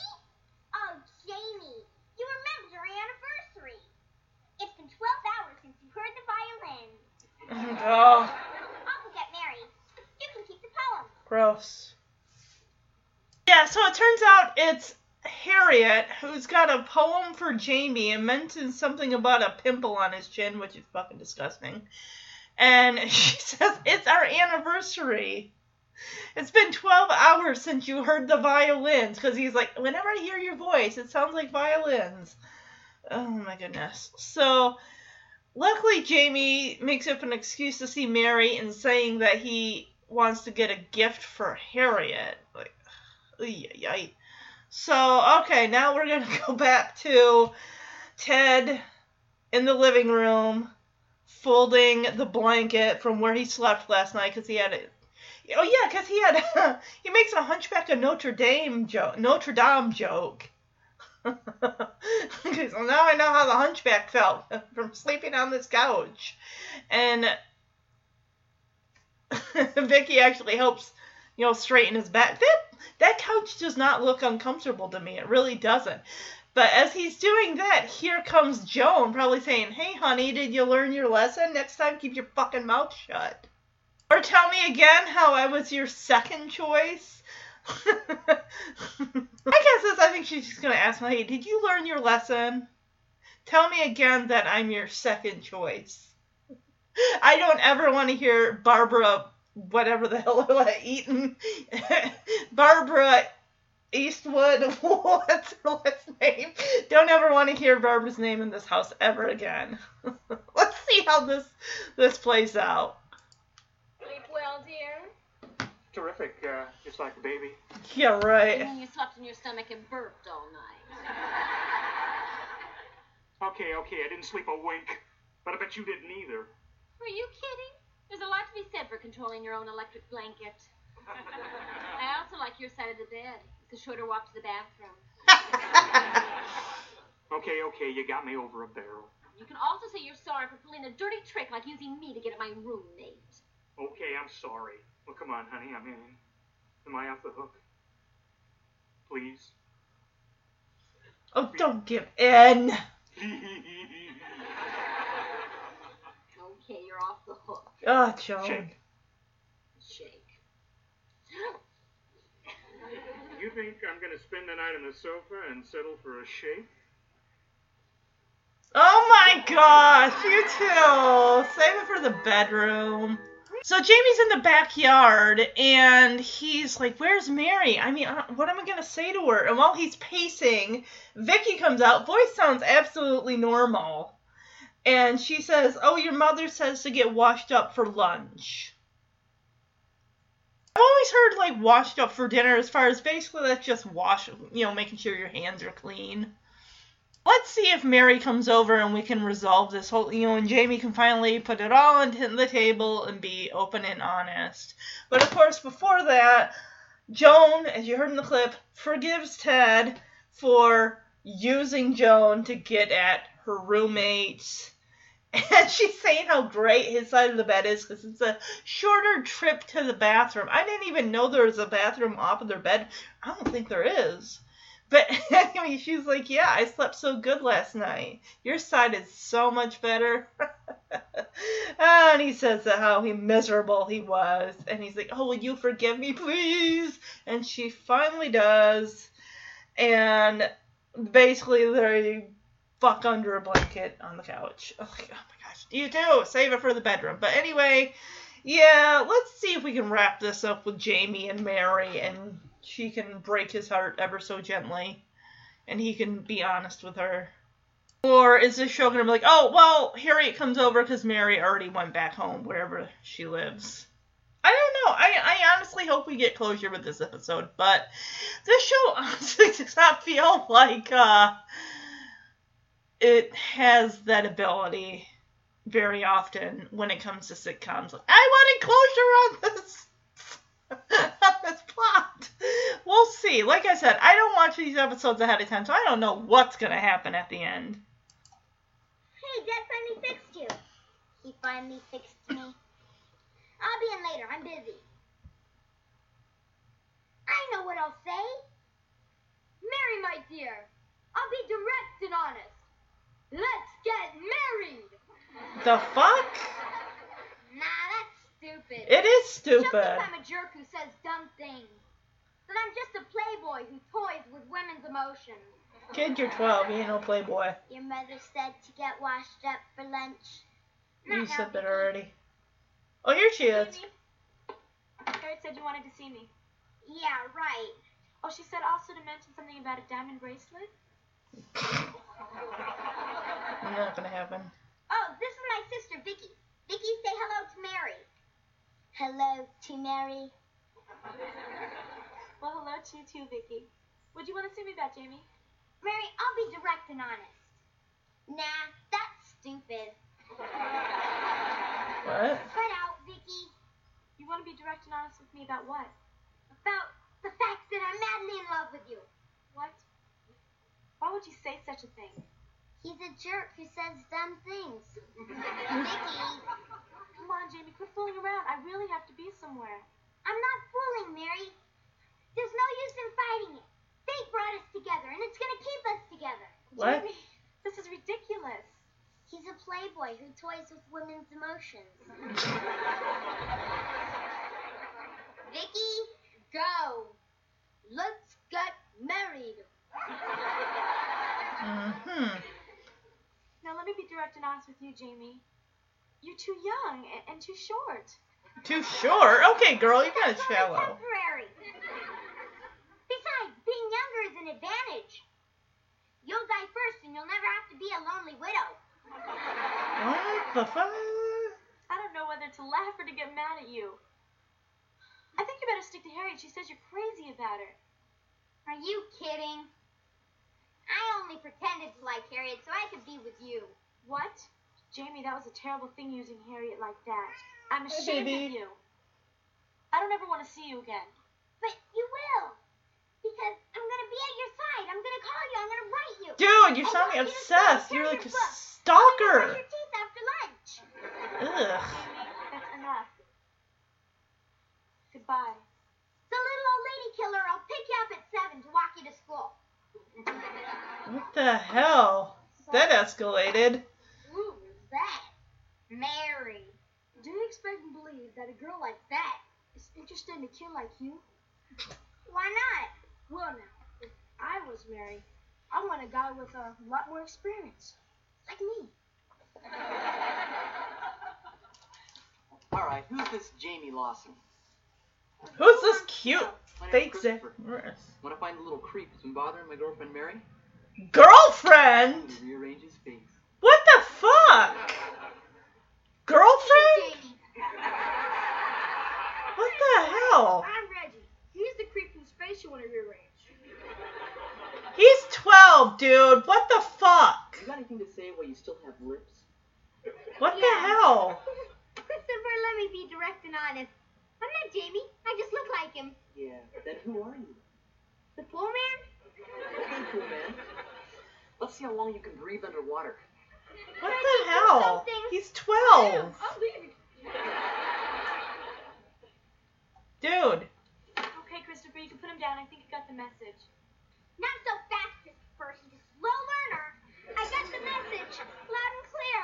Oh, Jamie, you remembered our anniversary. It's been 12 hours since you heard the violin. Oh, I'll go get Mary. You can keep the poem. Gross. Yeah, so it turns out it's Harriet who's got a poem for Jamie and mentions something about a pimple on his chin, which is fucking disgusting. And she says, It's our anniversary. It's been 12 hours since you heard the violins. Because he's like, Whenever I hear your voice, it sounds like violins. Oh my goodness. So, luckily, Jamie makes up an excuse to see Mary and saying that he wants to get a gift for Harriet. Like, yay. So, okay, now we're going to go back to Ted in the living room folding the blanket from where he slept last night because he had it. Oh yeah, because he had he makes a Hunchback of Notre Dame joke, Notre Dame joke. okay, so now I know how the Hunchback felt from sleeping on this couch, and Vicky actually helps, you know, straighten his back. That that couch does not look uncomfortable to me. It really doesn't. But as he's doing that, here comes Joan, probably saying, "Hey, honey, did you learn your lesson? Next time, keep your fucking mouth shut." Or tell me again how I was your second choice. I guess this, I think she's just gonna ask me, hey, did you learn your lesson? Tell me again that I'm your second choice. I don't ever want to hear Barbara, whatever the hell Eaton, Barbara Eastwood, what's her last name? Don't ever want to hear Barbara's name in this house ever again. Let's see how this this plays out. Sleep well, dear. Terrific, uh, just like a baby. Yeah, right. And you slept in your stomach and burped all night. Okay, okay, I didn't sleep a wink. But I bet you didn't either. Are you kidding? There's a lot to be said for controlling your own electric blanket. I also like your side of the bed. It's a shorter walk to the bathroom. Okay, okay, you got me over a barrel. You can also say you're sorry for pulling a dirty trick like using me to get at my roommate. Okay, I'm sorry. Well, come on, honey, I'm in. Am I off the hook? Please? Oh, don't give in. Okay, you're off the hook. Oh, John. Shake. Shake. You think I'm gonna spend the night on the sofa and settle for a shake? Oh my gosh, you too. Save it for the bedroom. So Jamie's in the backyard and he's like, "Where's Mary?" I mean, uh, what am I gonna say to her? And while he's pacing, Vicky comes out. Voice sounds absolutely normal, and she says, "Oh, your mother says to get washed up for lunch." I've always heard like washed up for dinner. As far as basically that's just wash, you know, making sure your hands are clean let's see if Mary comes over and we can resolve this whole, you know, and Jamie can finally put it all on the table and be open and honest. But of course, before that, Joan, as you heard in the clip, forgives Ted for using Joan to get at her roommates. And she's saying how great his side of the bed is because it's a shorter trip to the bathroom. I didn't even know there was a bathroom off of their bed. I don't think there is. But anyway, she's like, Yeah, I slept so good last night. Your side is so much better. Ah, and he says that how he miserable he was. And he's like, Oh, will you forgive me, please? And she finally does. And basically, they fuck under a blanket on the couch. Oh, my gosh. You do. Save it for the bedroom. But anyway, yeah, let's see if we can wrap this up with Jamie and Mary and she can break his heart ever so gently and he can be honest with her. Or is this show going to be like, oh, well, Harriet comes over because Mary already went back home, wherever she lives? I don't know. I, I honestly hope we get closure with this episode, but this show honestly does not feel like uh, it has that ability very often when it comes to sitcoms. Like, I wanted closure on this on this plot. We'll see. Like I said, I don't watch these episodes ahead of time, so I don't know what's gonna happen at the end. Hey, Dad finally fixed you. He finally fixed me. I'll be in later. I'm busy. I know what I'll say. Mary, my dear, I'll be direct and honest. Let's get married. The fuck? Nah, that's stupid. It is Just stupid. because I'm a jerk who says dumb things. That I'm just a playboy who toys with women's emotions. Kid, you're 12. You ain't no playboy. Your mother said to get washed up for lunch. You said that already. Oh, here she is. Harriet said you wanted to see me. Yeah, right. Oh, she said also to mention something about a diamond bracelet. Not gonna happen. Oh, this is my sister, Vicky. Vicky, say hello to Mary. Hello to Mary. Well, hello to you too, Vicky. What do you want to see me about, Jamie? Mary, I'll be direct and honest. Nah, that's stupid. What? Cut out, Vicky. You want to be direct and honest with me about what? About the fact that I'm madly in love with you. What? Why would you say such a thing? He's a jerk who says dumb things. Vicky, Come on, Jamie, quit fooling around. I really have to be somewhere. I'm not fooling, Mary. There's no use in fighting it. Fate brought us together, and it's gonna keep us together. What? Jamie, this is ridiculous. He's a playboy who toys with women's emotions. Vicky, go. Hmm. Now let me be direct and honest with you, Jamie. You're too young and, and too short. Too short. Okay, girl, you're kind of shallow. temporary. Besides, being younger is an advantage. You'll die first, and you'll never have to be a lonely widow. What the fuck? I don't know whether to laugh or to get mad at you. I think you better stick to Harriet. She says you're crazy about her. Are you kidding? I only pretended to like Harriet so I could be with you. What? Jamie, that was a terrible thing using Harriet like that. I'm ashamed baby. of you. I don't ever want to see you again. But you will. Because I'm gonna be at your side. I'm gonna call you. I'm gonna write you. Dude, you're I sounding want you to obsessed. You're your like a book. Brush stalker. your teeth after lunch. Ugh. That's enough. Goodbye. The little old lady killer. I'll pick you up at seven to walk you to school. What the hell? That escalated. Who is that? Mary. Do you expect and believe that a girl like that is interested in a kid like you? Why not? Well, now, if I was Mary, I want a guy with a lot more experience. Like me. All right, who's this Jamie Lawson? Who's this cute My name's fake Christopher. Zacharias? Want to find a little creep who's been bothering my girlfriend Mary? Girlfriend? Rearrange his face. What the fuck? Girlfriend? What the hell? I'm Reggie. He's the creep whose face you want to rearrange. He's 12, dude. What the fuck? You got anything to say while you still have lips? What the hell? Christopher, let me be direct and honest. I'm not Jamie. I just look like him. Yeah. Then who are you? The pool man? Okay, cool man. Let's see how long you can breathe underwater. What the hell? He's 12. Dude. Okay, Christopher, you can put him down. I think you got the message. Not so fast, Christopher. She's a slow learner. I got the message. Loud and clear.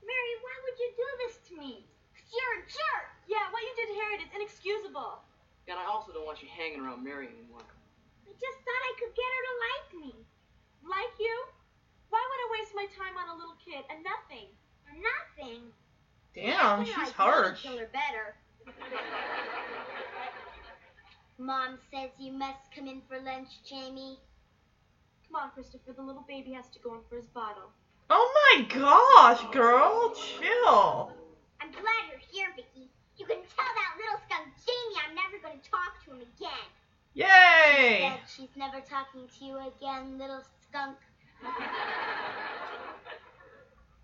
Mary, why would you do this to me? 'Cause You're a jerk. Yeah, what you did to Harriet is inexcusable. And I also don't want you hanging around Mary anymore. I just thought I could get her to like me. Like you? Why would I waste my time on a little kid and nothing? For nothing. Damn, she's like harsh. Lady Killer better. Mom says you must come in for lunch, Jamie. Come on, Christopher. The little baby has to go in for his bottle. Oh my gosh, girl. Chill. I'm glad you're here, Vicky. You can tell that little skunk Jamie I'm never going to talk to him again. Yay. Said she's never talking to you again, little skunk.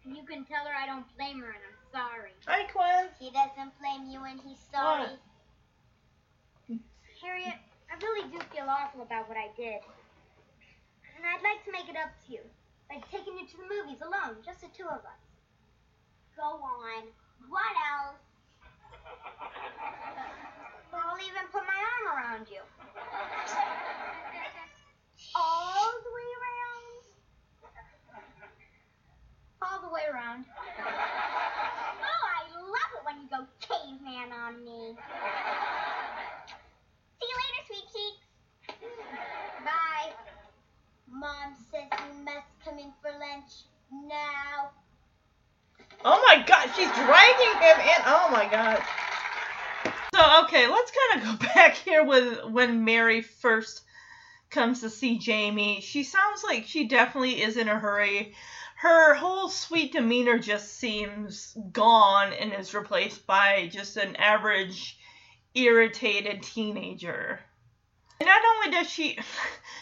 You can tell her I don't blame her and I'm sorry. Hi, Quinn. He doesn't blame you and he's sorry. Harriet, I really do feel awful about what I did. And I'd like to make it up to you. Like taking you to the movies alone, just the two of us. Go on. What else? I'll even put my arm around you. All the way around? All the way around. Oh, I love it when you go caveman on me. See you later, sweet cheeks. Bye. Mom says you must come in for lunch now. Oh my god, she's dragging him in. Oh my god. So, okay, let's kind of go back here with when Mary first comes to see Jamie. She sounds like she definitely is in a hurry. Her whole sweet demeanor just seems gone and is replaced by just an average irritated teenager. And not only does she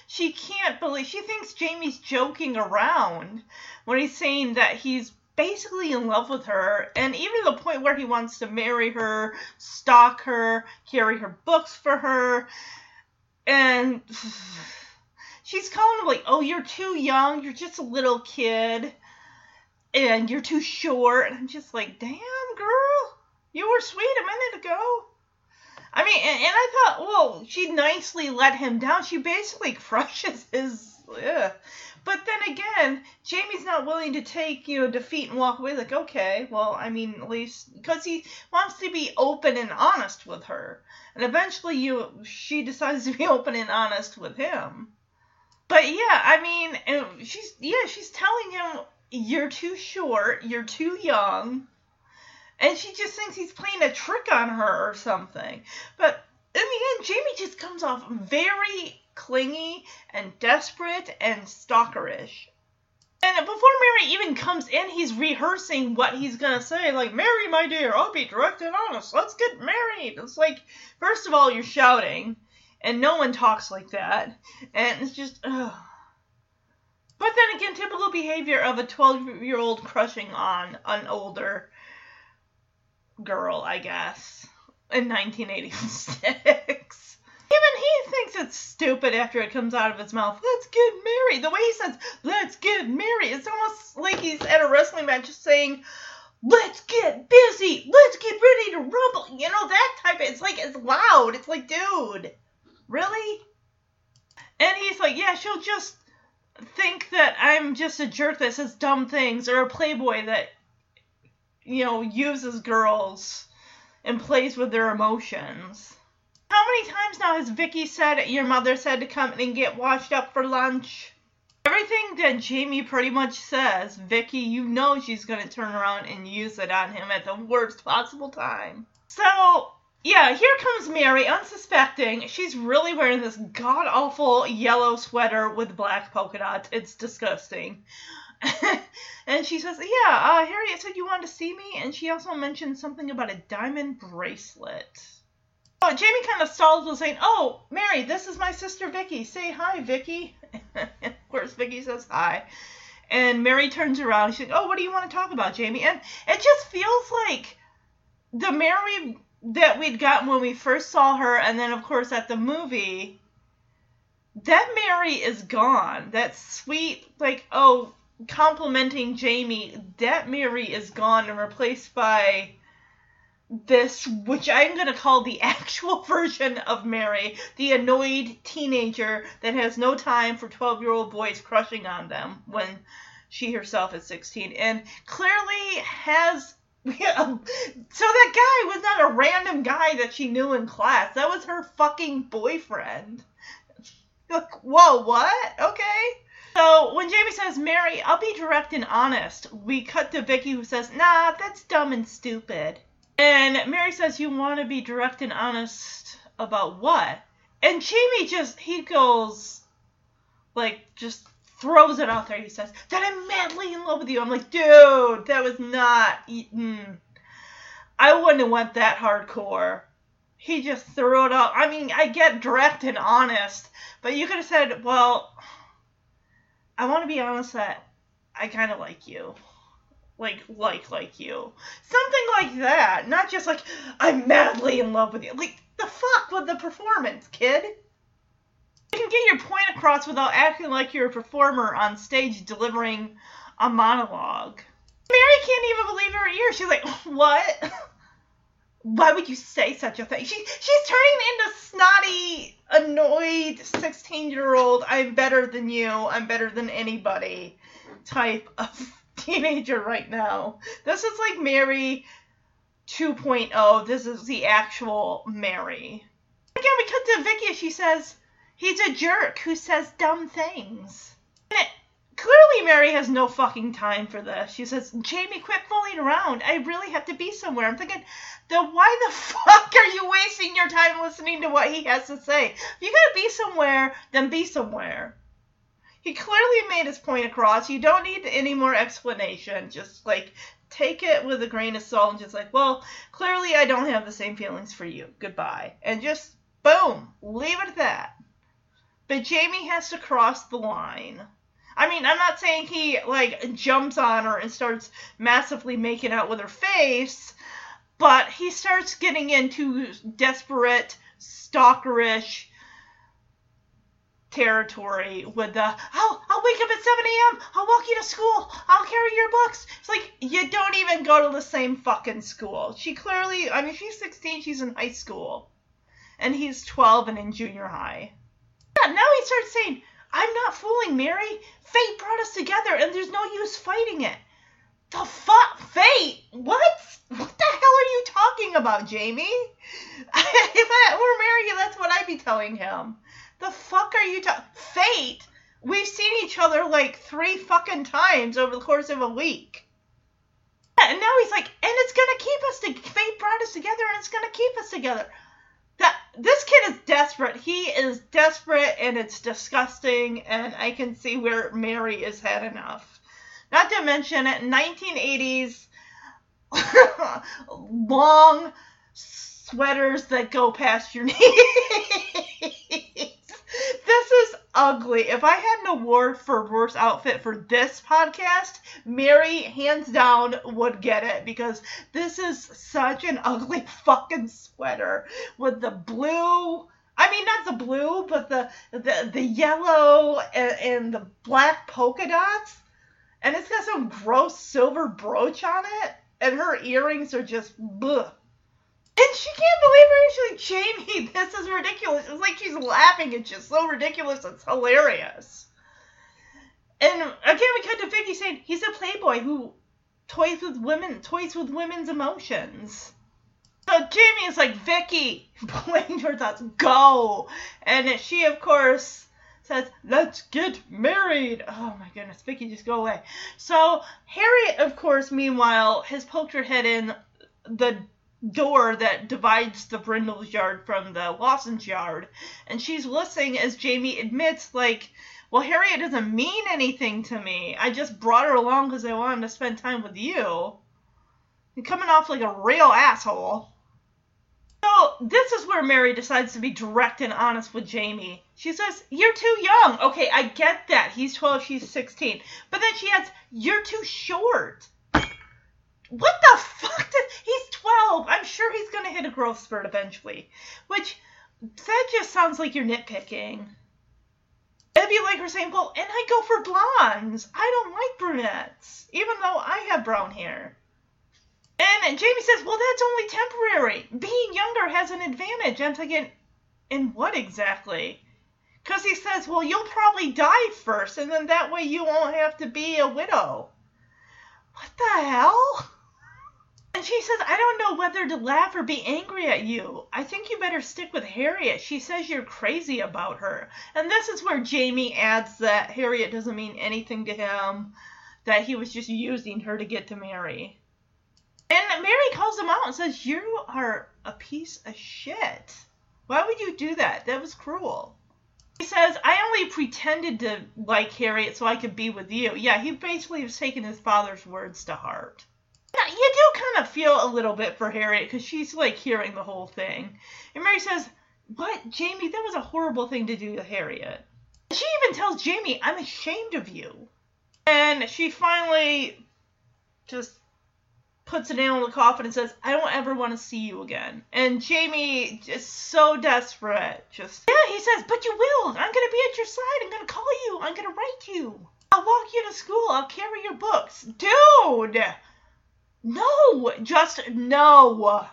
she can't believe she thinks Jamie's joking around when he's saying that he's basically in love with her and even to the point where he wants to marry her, stalk her, carry her books for her. And she's calling him like, "Oh, you're too young. You're just a little kid." And you're too short. And I'm just like, "Damn, girl. You were sweet a minute ago." I mean, and, and I thought, well, she nicely let him down. She basically crushes his. Ugh. But then again, Jamie's not willing to take, you know, defeat and walk away. Like, okay, well, I mean, at least because he wants to be open and honest with her, and eventually, you, she decides to be open and honest with him. But yeah, I mean, uh, she's yeah, she's telling him you're too short, you're too young, and she just thinks he's playing a trick on her or something. But in the end, Jamie just comes off very clingy and desperate and stalkerish. And before Mary even comes in, he's rehearsing what he's gonna say, like, Mary, my dear, I'll be direct and honest. Let's get married. It's like, first of all, you're shouting, and no one talks like that. And it's just, ugh. But then again, typical behavior of a 12 year old crushing on an older girl, I guess, in 1986. Even he thinks it's stupid after it comes out of his mouth. Let's get married. The way he says, let's get married, it's almost like he's at a wrestling match just saying, let's get busy. Let's get ready to rumble. You know, that type of, it's like, it's loud. It's like, dude, really? And he's like, yeah, she'll just think that I'm just a jerk that says dumb things or a playboy that, you know, uses girls and plays with their emotions. How many times now has Vicky said your mother said to come and get washed up for lunch? Everything that Jamie pretty much says, Vicky, you know she's gonna turn around and use it on him at the worst possible time. So yeah, here comes Mary, unsuspecting. She's really wearing this god awful yellow sweater with black polka dots. It's disgusting. and she says, Yeah, uh, Harriet said you wanted to see me. And she also mentioned something about a diamond bracelet. Oh, Jamie kind of stalls with saying, Oh, Mary, this is my sister Vicky. Say hi, Vicky. of course, Vicky says hi. And Mary turns around. She's like, Oh, what do you want to talk about, Jamie? And it just feels like the Mary that we'd gotten when we first saw her, and then, of course, at the movie, that Mary is gone. That sweet, like, oh, complimenting Jamie, that Mary is gone and replaced by this, which I'm going to call the actual version of Mary, the annoyed teenager that has no time for 12 year old boys crushing on them when she herself is 16, and clearly has. So that guy was not a random guy that she knew in class. That was her fucking boyfriend. Like, whoa, what? Okay. So when Jamie says, Mary, I'll be direct and honest, we cut to Vicky who says, Nah, that's dumb and stupid. And Mary says, You want to be direct and honest about what? And Jamie just, he goes, like, just throws it out there. He says, That I'm madly in love with you. I'm like, Dude, that was not. Mm. I wouldn't have went that hardcore. He just threw it out. I mean, I get direct and honest, but you could have said, Well, I want to be honest that I kind of like you like like like you something like that not just like i'm madly in love with you like the fuck with the performance kid you can get your point across without acting like you're a performer on stage delivering a monologue mary can't even believe her ears she's like what why would you say such a thing she she's turning into snotty annoyed 16 year old i'm better than you i'm better than anybody type of teenager right now. This is like Mary 2.0. This is the actual Mary. Again, we cut to Vicky. She says he's a jerk who says dumb things. And it, clearly, Mary has no fucking time for this. She says, Jamie, quit fooling around. I really have to be somewhere. I'm thinking, then why the fuck are you wasting your time listening to what he has to say? If you gotta be somewhere, then be somewhere. He clearly made his point across. You don't need any more explanation. Just like take it with a grain of salt and just like, well, clearly I don't have the same feelings for you. Goodbye. And just boom, leave it at that. But Jamie has to cross the line. I mean, I'm not saying he like jumps on her and starts massively making out with her face, but he starts getting into desperate, stalkerish, territory with the I'll I'll wake up at 7 a.m. I'll walk you to school. I'll carry your books. It's like you don't even go to the same fucking school. She clearly I mean she's 16, she's in high school. And he's 12 and in junior high. Yeah, now he starts saying, I'm not fooling Mary. Fate brought us together and there's no use fighting it. The fuck fate? What? What the hell are you talking about, Jamie? if I were Mary, that's what I'd be telling him. The fuck are you talking? Fate? We've seen each other like three fucking times over the course of a week. And now he's like, and it's gonna keep us to fate brought us together and it's gonna keep us together. That this kid is desperate. He is desperate and it's disgusting and I can see where Mary has had enough. Not to mention 1980s long sweaters that go past your knees. this is ugly. If I had an award for worst outfit for this podcast, Mary, hands down, would get it because this is such an ugly fucking sweater with the blue. I mean, not the blue, but the the, the yellow and, and the black polka dots. And it's got some gross silver brooch on it. And her earrings are just bleh. And she can't believe it. She's like, Jamie, this is ridiculous. It's like she's laughing. It's just so ridiculous. It's hilarious. And again, we cut to Vicky saying he's a playboy who toys with women, toys with women's emotions. So Jamie is like, Vicky, pointing towards thoughts, go. And she, of course, says, let's get married. Oh my goodness, Vicky, just go away. So Harriet, of course, meanwhile, has poked her head in the door that divides the Brindles yard from the Lawson's yard. And she's listening as Jamie admits, like, well, Harriet doesn't mean anything to me. I just brought her along because I wanted to spend time with you. You're coming off like a real asshole. So this is where Mary decides to be direct and honest with Jamie. She says, You're too young. Okay, I get that. He's 12, she's 16. But then she adds, You're too short. What the fuck? Did, he's 12. I'm sure he's going to hit a growth spurt eventually. Which, that just sounds like you're nitpicking. It'd be like her saying, Well, and I go for blondes. I don't like brunettes, even though I have brown hair. And Jamie says, Well, that's only temporary. Being younger has an advantage. I'm thinking, In what exactly? Because he says, Well, you'll probably die first, and then that way you won't have to be a widow. What the hell? And she says, I don't know whether to laugh or be angry at you. I think you better stick with Harriet. She says you're crazy about her. And this is where Jamie adds that Harriet doesn't mean anything to him, that he was just using her to get to Mary. And Mary calls him out and says, You are a piece of shit. Why would you do that? That was cruel. He says, I only pretended to like Harriet so I could be with you. Yeah, he basically was taking his father's words to heart. You do kind of feel a little bit for Harriet because she's like hearing the whole thing. And Mary says, What, Jamie? That was a horrible thing to do to Harriet. She even tells Jamie, I'm ashamed of you. And she finally just puts a nail in the coffin and says, I don't ever want to see you again. And Jamie is so desperate. Just, yeah, he says, but you will. I'm going to be at your side. I'm going to call you. I'm going to write you. I'll walk you to school. I'll carry your books. Dude! No! Just no.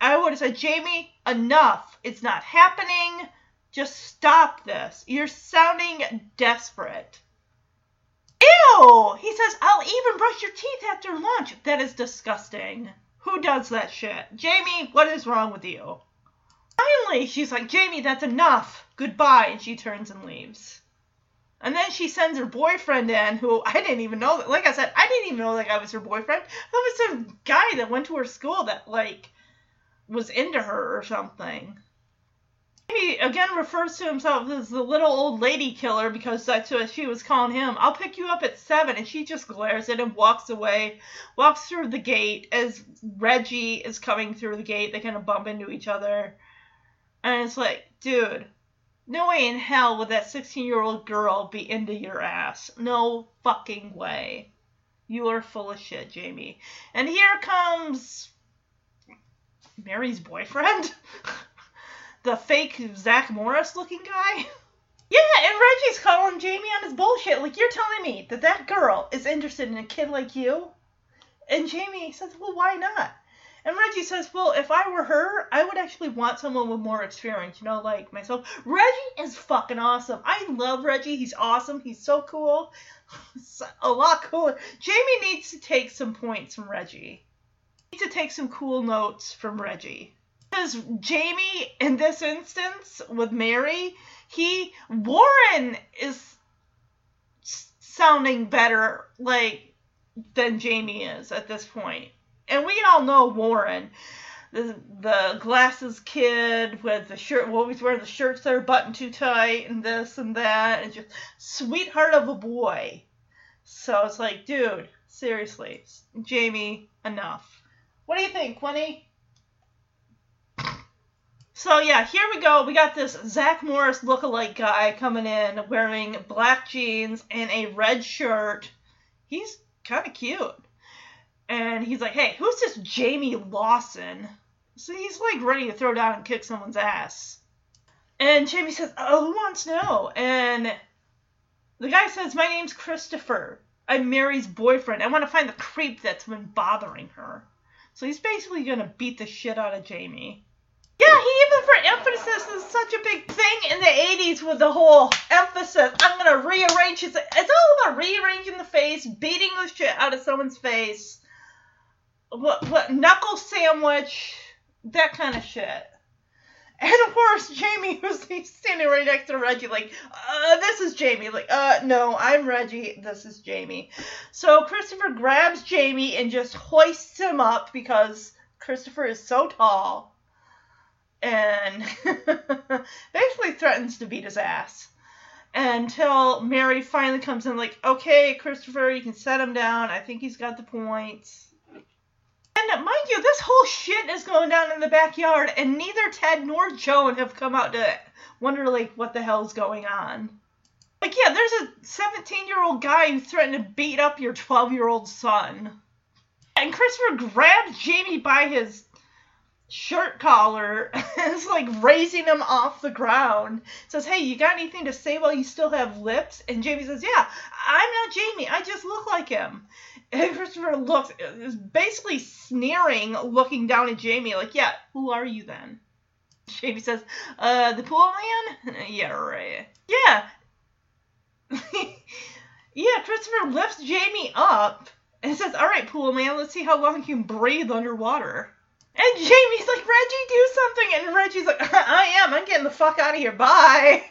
I would have said, Jamie, enough. It's not happening. Just stop this. You're sounding desperate. Ew! He says, I'll even brush your teeth after lunch. That is disgusting. Who does that shit? Jamie, what is wrong with you? Finally, she's like, Jamie, that's enough. Goodbye. And she turns and leaves. And then she sends her boyfriend in, who I didn't even know. Like I said, I didn't even know that guy was her boyfriend. That was some guy that went to her school that, like, was into her or something. He again refers to himself as the little old lady killer because that's what she was calling him. I'll pick you up at seven, and she just glares at him, walks away, walks through the gate as Reggie is coming through the gate. They kind of bump into each other, and it's like, dude, no way in hell would that 16 year old girl be into your ass. No fucking way. You are full of shit, Jamie. And here comes Mary's boyfriend. the fake Zach Morris looking guy. Yeah, and Reggie's calling Jamie on his bullshit. Like, you're telling me that that girl is interested in a kid like you? And Jamie says, well, why not? And Reggie says, well, if I were her, I would actually want someone with more experience, you know, like myself. Reggie is fucking awesome. I love Reggie. He's awesome. He's so cool. a lot cooler. Jamie needs to take some points from Reggie. Needs to take some cool notes from Reggie. Because Jamie, in this instance, with Mary, he Warren is sounding better like than Jamie is at this point. And we all know Warren, the the glasses kid with the shirt, always wearing the shirts that are buttoned too tight and this and that, and just sweetheart of a boy. So it's like, dude, seriously, Jamie, enough. What do you think, Quinny? So yeah, here we go. We got this Zach Morris look-alike guy coming in wearing black jeans and a red shirt. He's kind of cute. And he's like, "Hey, who's this Jamie Lawson?" So he's like ready to throw down and kick someone's ass. And Jamie says, "Oh, who wants to know?" And the guy says, "My name's Christopher. I'm Mary's boyfriend. I want to find the creep that's been bothering her." So he's basically gonna beat the shit out of Jamie. Yeah, he even for emphasis is such a big thing in the 80s with the whole emphasis. I'm gonna rearrange his. It's all about rearranging the face, beating the shit out of someone's face. What, what knuckle sandwich, that kind of shit. And of course, Jamie, he's standing right next to Reggie, like, uh, this is Jamie. Like, uh, no, I'm Reggie. This is Jamie. So Christopher grabs Jamie and just hoists him up because Christopher is so tall and basically threatens to beat his ass until Mary finally comes in, like, okay, Christopher, you can set him down. I think he's got the points. And mind you, this whole shit is going down in the backyard, and neither Ted nor Joan have come out to wonder, like, what the hell's going on. Like, yeah, there's a 17 year old guy who threatened to beat up your 12 year old son. And Christopher grabs Jamie by his shirt collar and is like raising him off the ground. Says, Hey, you got anything to say while you still have lips? And Jamie says, Yeah, I'm not Jamie. I just look like him. And Christopher looks, is basically sneering, looking down at Jamie, like, Yeah, who are you then? Jamie says, Uh, the pool man? yeah, right. Yeah. yeah, Christopher lifts Jamie up and says, All right, pool man, let's see how long you can breathe underwater. And Jamie's like, Reggie, do something. And Reggie's like, I am. I'm getting the fuck out of here. Bye.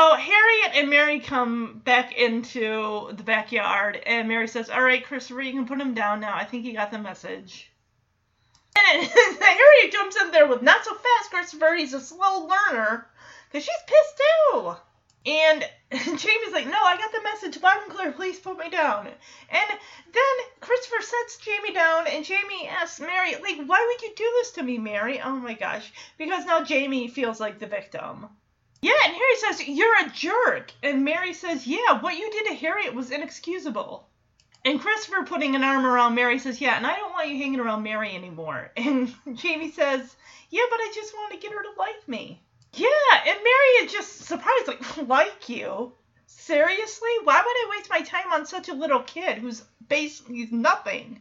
So Harriet and Mary come back into the backyard, and Mary says, All right, Christopher, you can put him down now. I think he got the message. And Harriet jumps in there with, Not so fast, Christopher. He's a slow learner. Because she's pissed too. And Jamie's like, no, I got the message loud and clear. Please put me down. And then Christopher sets Jamie down, and Jamie asks Mary, like, why would you do this to me, Mary? Oh my gosh. Because now Jamie feels like the victim. Yeah, and Harry says, you're a jerk. And Mary says, yeah, what you did to Harriet was inexcusable. And Christopher putting an arm around Mary says, yeah, and I don't want you hanging around Mary anymore. And Jamie says, yeah, but I just want to get her to like me. Yeah, and Mary is just surprised, like, like you? Seriously? Why would I waste my time on such a little kid who's basically nothing?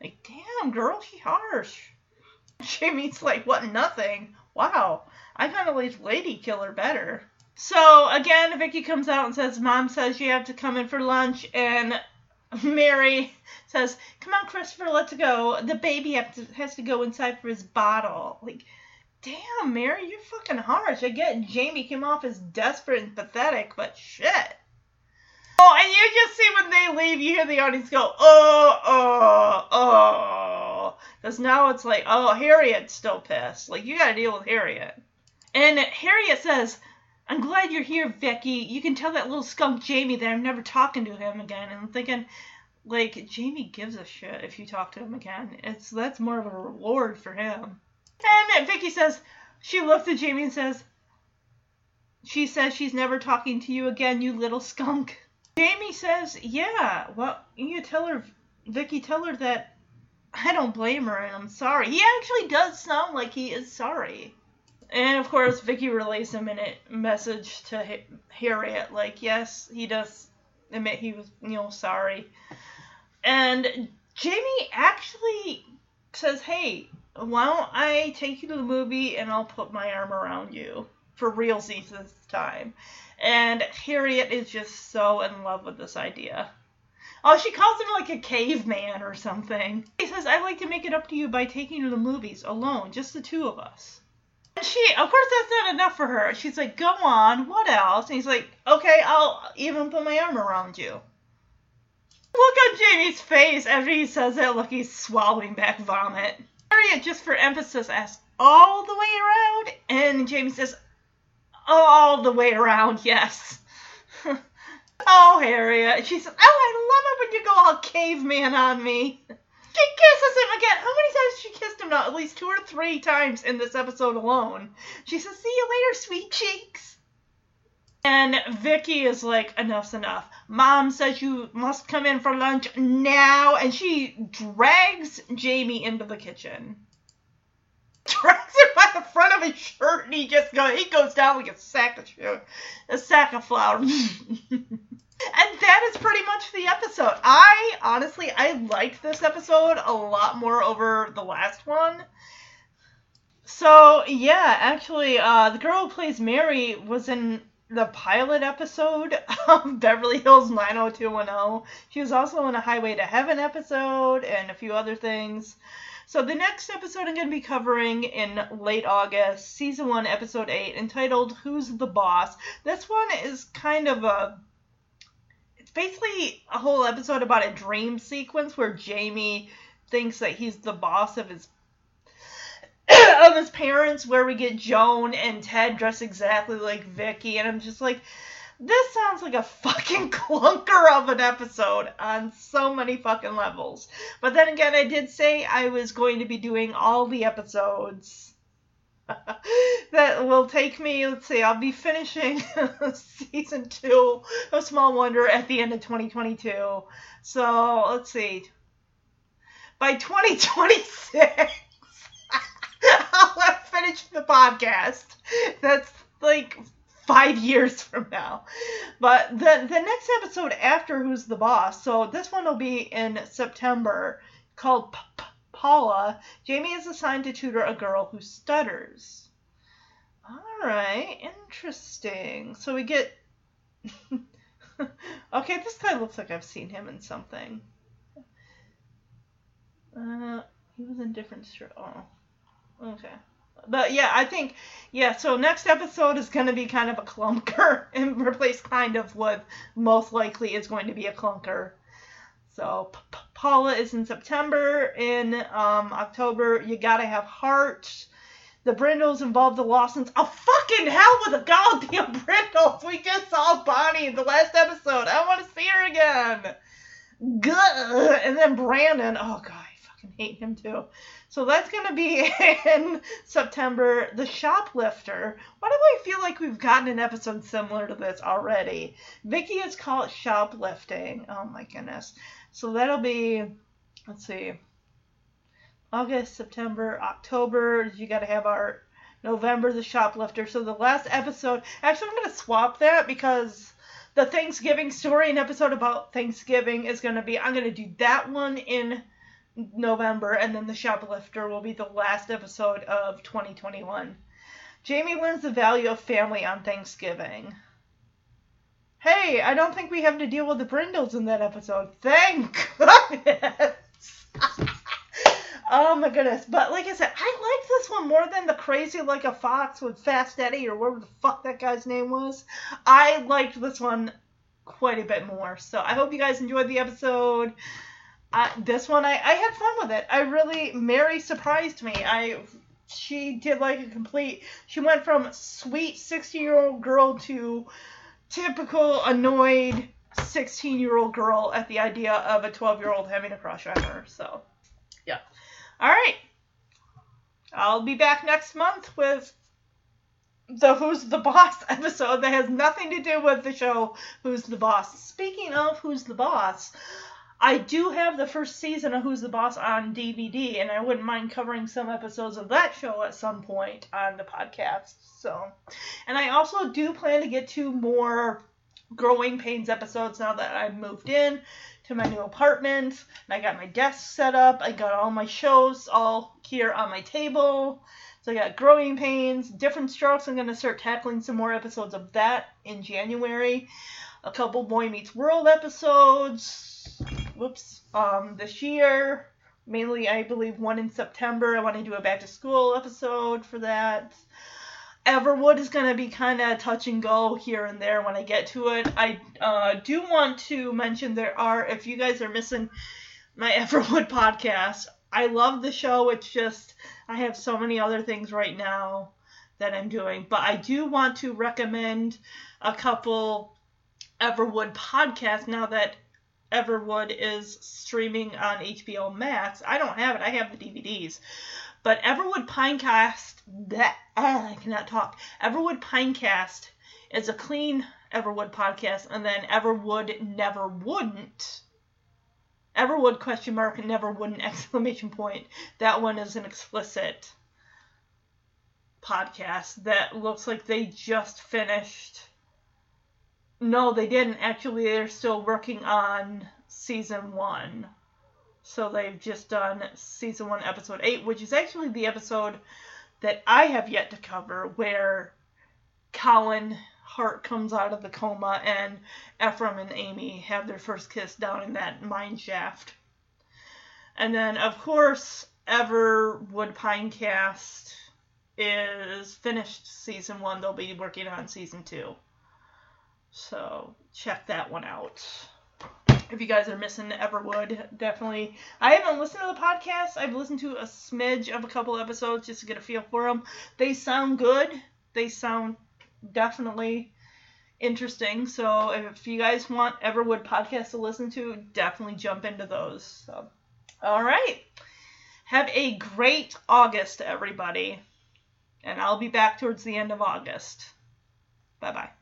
Like, damn, girl, she harsh. Jamie's like, what, nothing? Wow, I kind of like Lady Killer better. So, again, Vicky comes out and says, Mom says you have to come in for lunch, and Mary says, Come on, Christopher, let's go. The baby to, has to go inside for his bottle. Like, Damn, Mary, you're fucking harsh. I get Jamie came off as desperate and pathetic, but shit. Oh, and you just see when they leave, you hear the audience go, oh, oh, oh. Because now it's like, oh, Harriet's still pissed. Like, you gotta deal with Harriet. And Harriet says, I'm glad you're here, Vicky. You can tell that little skunk Jamie that I'm never talking to him again. And I'm thinking, like, Jamie gives a shit if you talk to him again. It's That's more of a reward for him. And Vicky says, she looks at Jamie and says, she says she's never talking to you again, you little skunk. Jamie says, yeah, well, you tell her, Vicky, tell her that I don't blame her and I'm sorry. He actually does sound like he is sorry. And of course, Vicky relays a minute message to Harriet, like, yes, he does admit he was, you know, sorry. And Jamie actually says, hey, why don't I take you to the movie and I'll put my arm around you for realsies this time. And Harriet is just so in love with this idea. Oh, she calls him like a caveman or something. He says, I'd like to make it up to you by taking you to the movies alone, just the two of us. She, of course, that's not enough for her. She's like, go on, what else? And he's like, okay, I'll even put my arm around you. Look on Jamie's face after he says that Look, he's swallowing back vomit. Harriet, just for emphasis, asks, all the way around? And Jamie says, all the way around, yes. oh, Harriet. She says, oh, I love it when you go all caveman on me. She kisses him again. How many times she kissed him now? At least two or three times in this episode alone. She says, see you later, sweet cheeks. And Vicky is like, enough's enough. Mom says you must come in for lunch now. And she drags Jamie into the kitchen. Drags him by the front of his shirt and he just goes, he goes down like a sack of a sack of flour. And that is pretty much the episode. I honestly I liked this episode a lot more over the last one. So yeah, actually, uh, the girl who plays Mary was in the pilot episode of Beverly Hills 90210. She was also in a Highway to Heaven episode and a few other things. So the next episode I'm going to be covering in late August, season 1, episode 8, entitled Who's the Boss? This one is kind of a basically a whole episode about a dream sequence where Jamie thinks that he's the boss of his of his parents where we get Joan and Ted dressed exactly like Vicky and I'm just like this sounds like a fucking clunker of an episode on so many fucking levels. But then again, I did say I was going to be doing all the episodes that will take me, let's see, I'll be finishing season two of Small Wonder at the end of 2022. So, let's see. By 2026, I'll have finished the podcast. That's like five years from now. But the, the next episode after Who's the Boss, so this one will be in September, called P- P- Paula, Jamie is assigned to tutor a girl who stutters. All right, interesting. So we get. okay, this guy looks like I've seen him in something. Uh, he was in different. Str- oh, okay. But yeah, I think yeah. So next episode is going to be kind of a clunker and replace kind of what most likely is going to be a clunker. So P- P- Paula is in September. In um, October, you gotta have heart. The Brindles involve the Lawsons. Oh fucking hell with the goddamn Brindles! We just saw Bonnie in the last episode. I want to see her again. Gah! And then Brandon. Oh god, I fucking hate him too. So that's gonna be in September. The Shoplifter. Why do I feel like we've gotten an episode similar to this already? Vicky is called shoplifting. Oh my goodness. So that'll be, let's see, August, September, October. You got to have our November, the shoplifter. So the last episode, actually, I'm going to swap that because the Thanksgiving story, an episode about Thanksgiving, is going to be, I'm going to do that one in November, and then the shoplifter will be the last episode of 2021. Jamie learns the value of family on Thanksgiving. Hey, I don't think we have to deal with the Brindles in that episode. Thank goodness. oh my goodness. But like I said, I like this one more than the crazy like a fox with Fast Eddie or whatever the fuck that guy's name was. I liked this one quite a bit more. So I hope you guys enjoyed the episode. Uh, this one, I, I had fun with it. I really, Mary surprised me. I she did like a complete. She went from sweet 16 year old girl to typical annoyed 16 year old girl at the idea of a 12 year old having a crush on her. So, yeah. All right. I'll be back next month with the Who's the Boss episode that has nothing to do with the show Who's the Boss. Speaking of Who's the Boss, I do have the first season of Who's the Boss on DVD, and I wouldn't mind covering some episodes of that show at some point on the podcast. So, and I also do plan to get to more Growing Pains episodes now that I've moved in to my new apartment. And I got my desk set up. I got all my shows all here on my table. So I got Growing Pains, Diff'rent Strokes. I'm going to start tackling some more episodes of that in January. A couple Boy Meets World episodes. Whoops. Um, this year. Mainly, I believe, one in September. I want to do a back to school episode for that. Everwood is going to be kind of touch and go here and there when I get to it. I uh, do want to mention there are, if you guys are missing my Everwood podcast, I love the show. It's just, I have so many other things right now that I'm doing. But I do want to recommend a couple Everwood podcasts now that Everwood is streaming on HBO Max. I don't have it, I have the DVDs. But Everwood Pinecast, that ah, I cannot talk. Everwood Pinecast is a clean Everwood podcast, and then Everwood Never Wouldn't. Everwood question mark never wouldn't exclamation point. That one is an explicit podcast that looks like they just finished. No, they didn't. Actually, they're still working on season one. So they've just done season one, episode eight, which is actually the episode that I have yet to cover, where Colin Hart comes out of the coma and Ephraim and Amy have their first kiss down in that mine shaft. And then, of course, Everwood Pinecast is finished season one. They'll be working on season two. So check that one out if you guys are missing Everwood, definitely. I haven't listened to the podcast. I've listened to a smidge of a couple episodes just to get a feel for them. They sound good. They sound definitely interesting. So if you guys want Everwood podcast to listen to, definitely jump into those. So, all right. Have a great August, everybody. And I'll be back towards the end of August. Bye bye.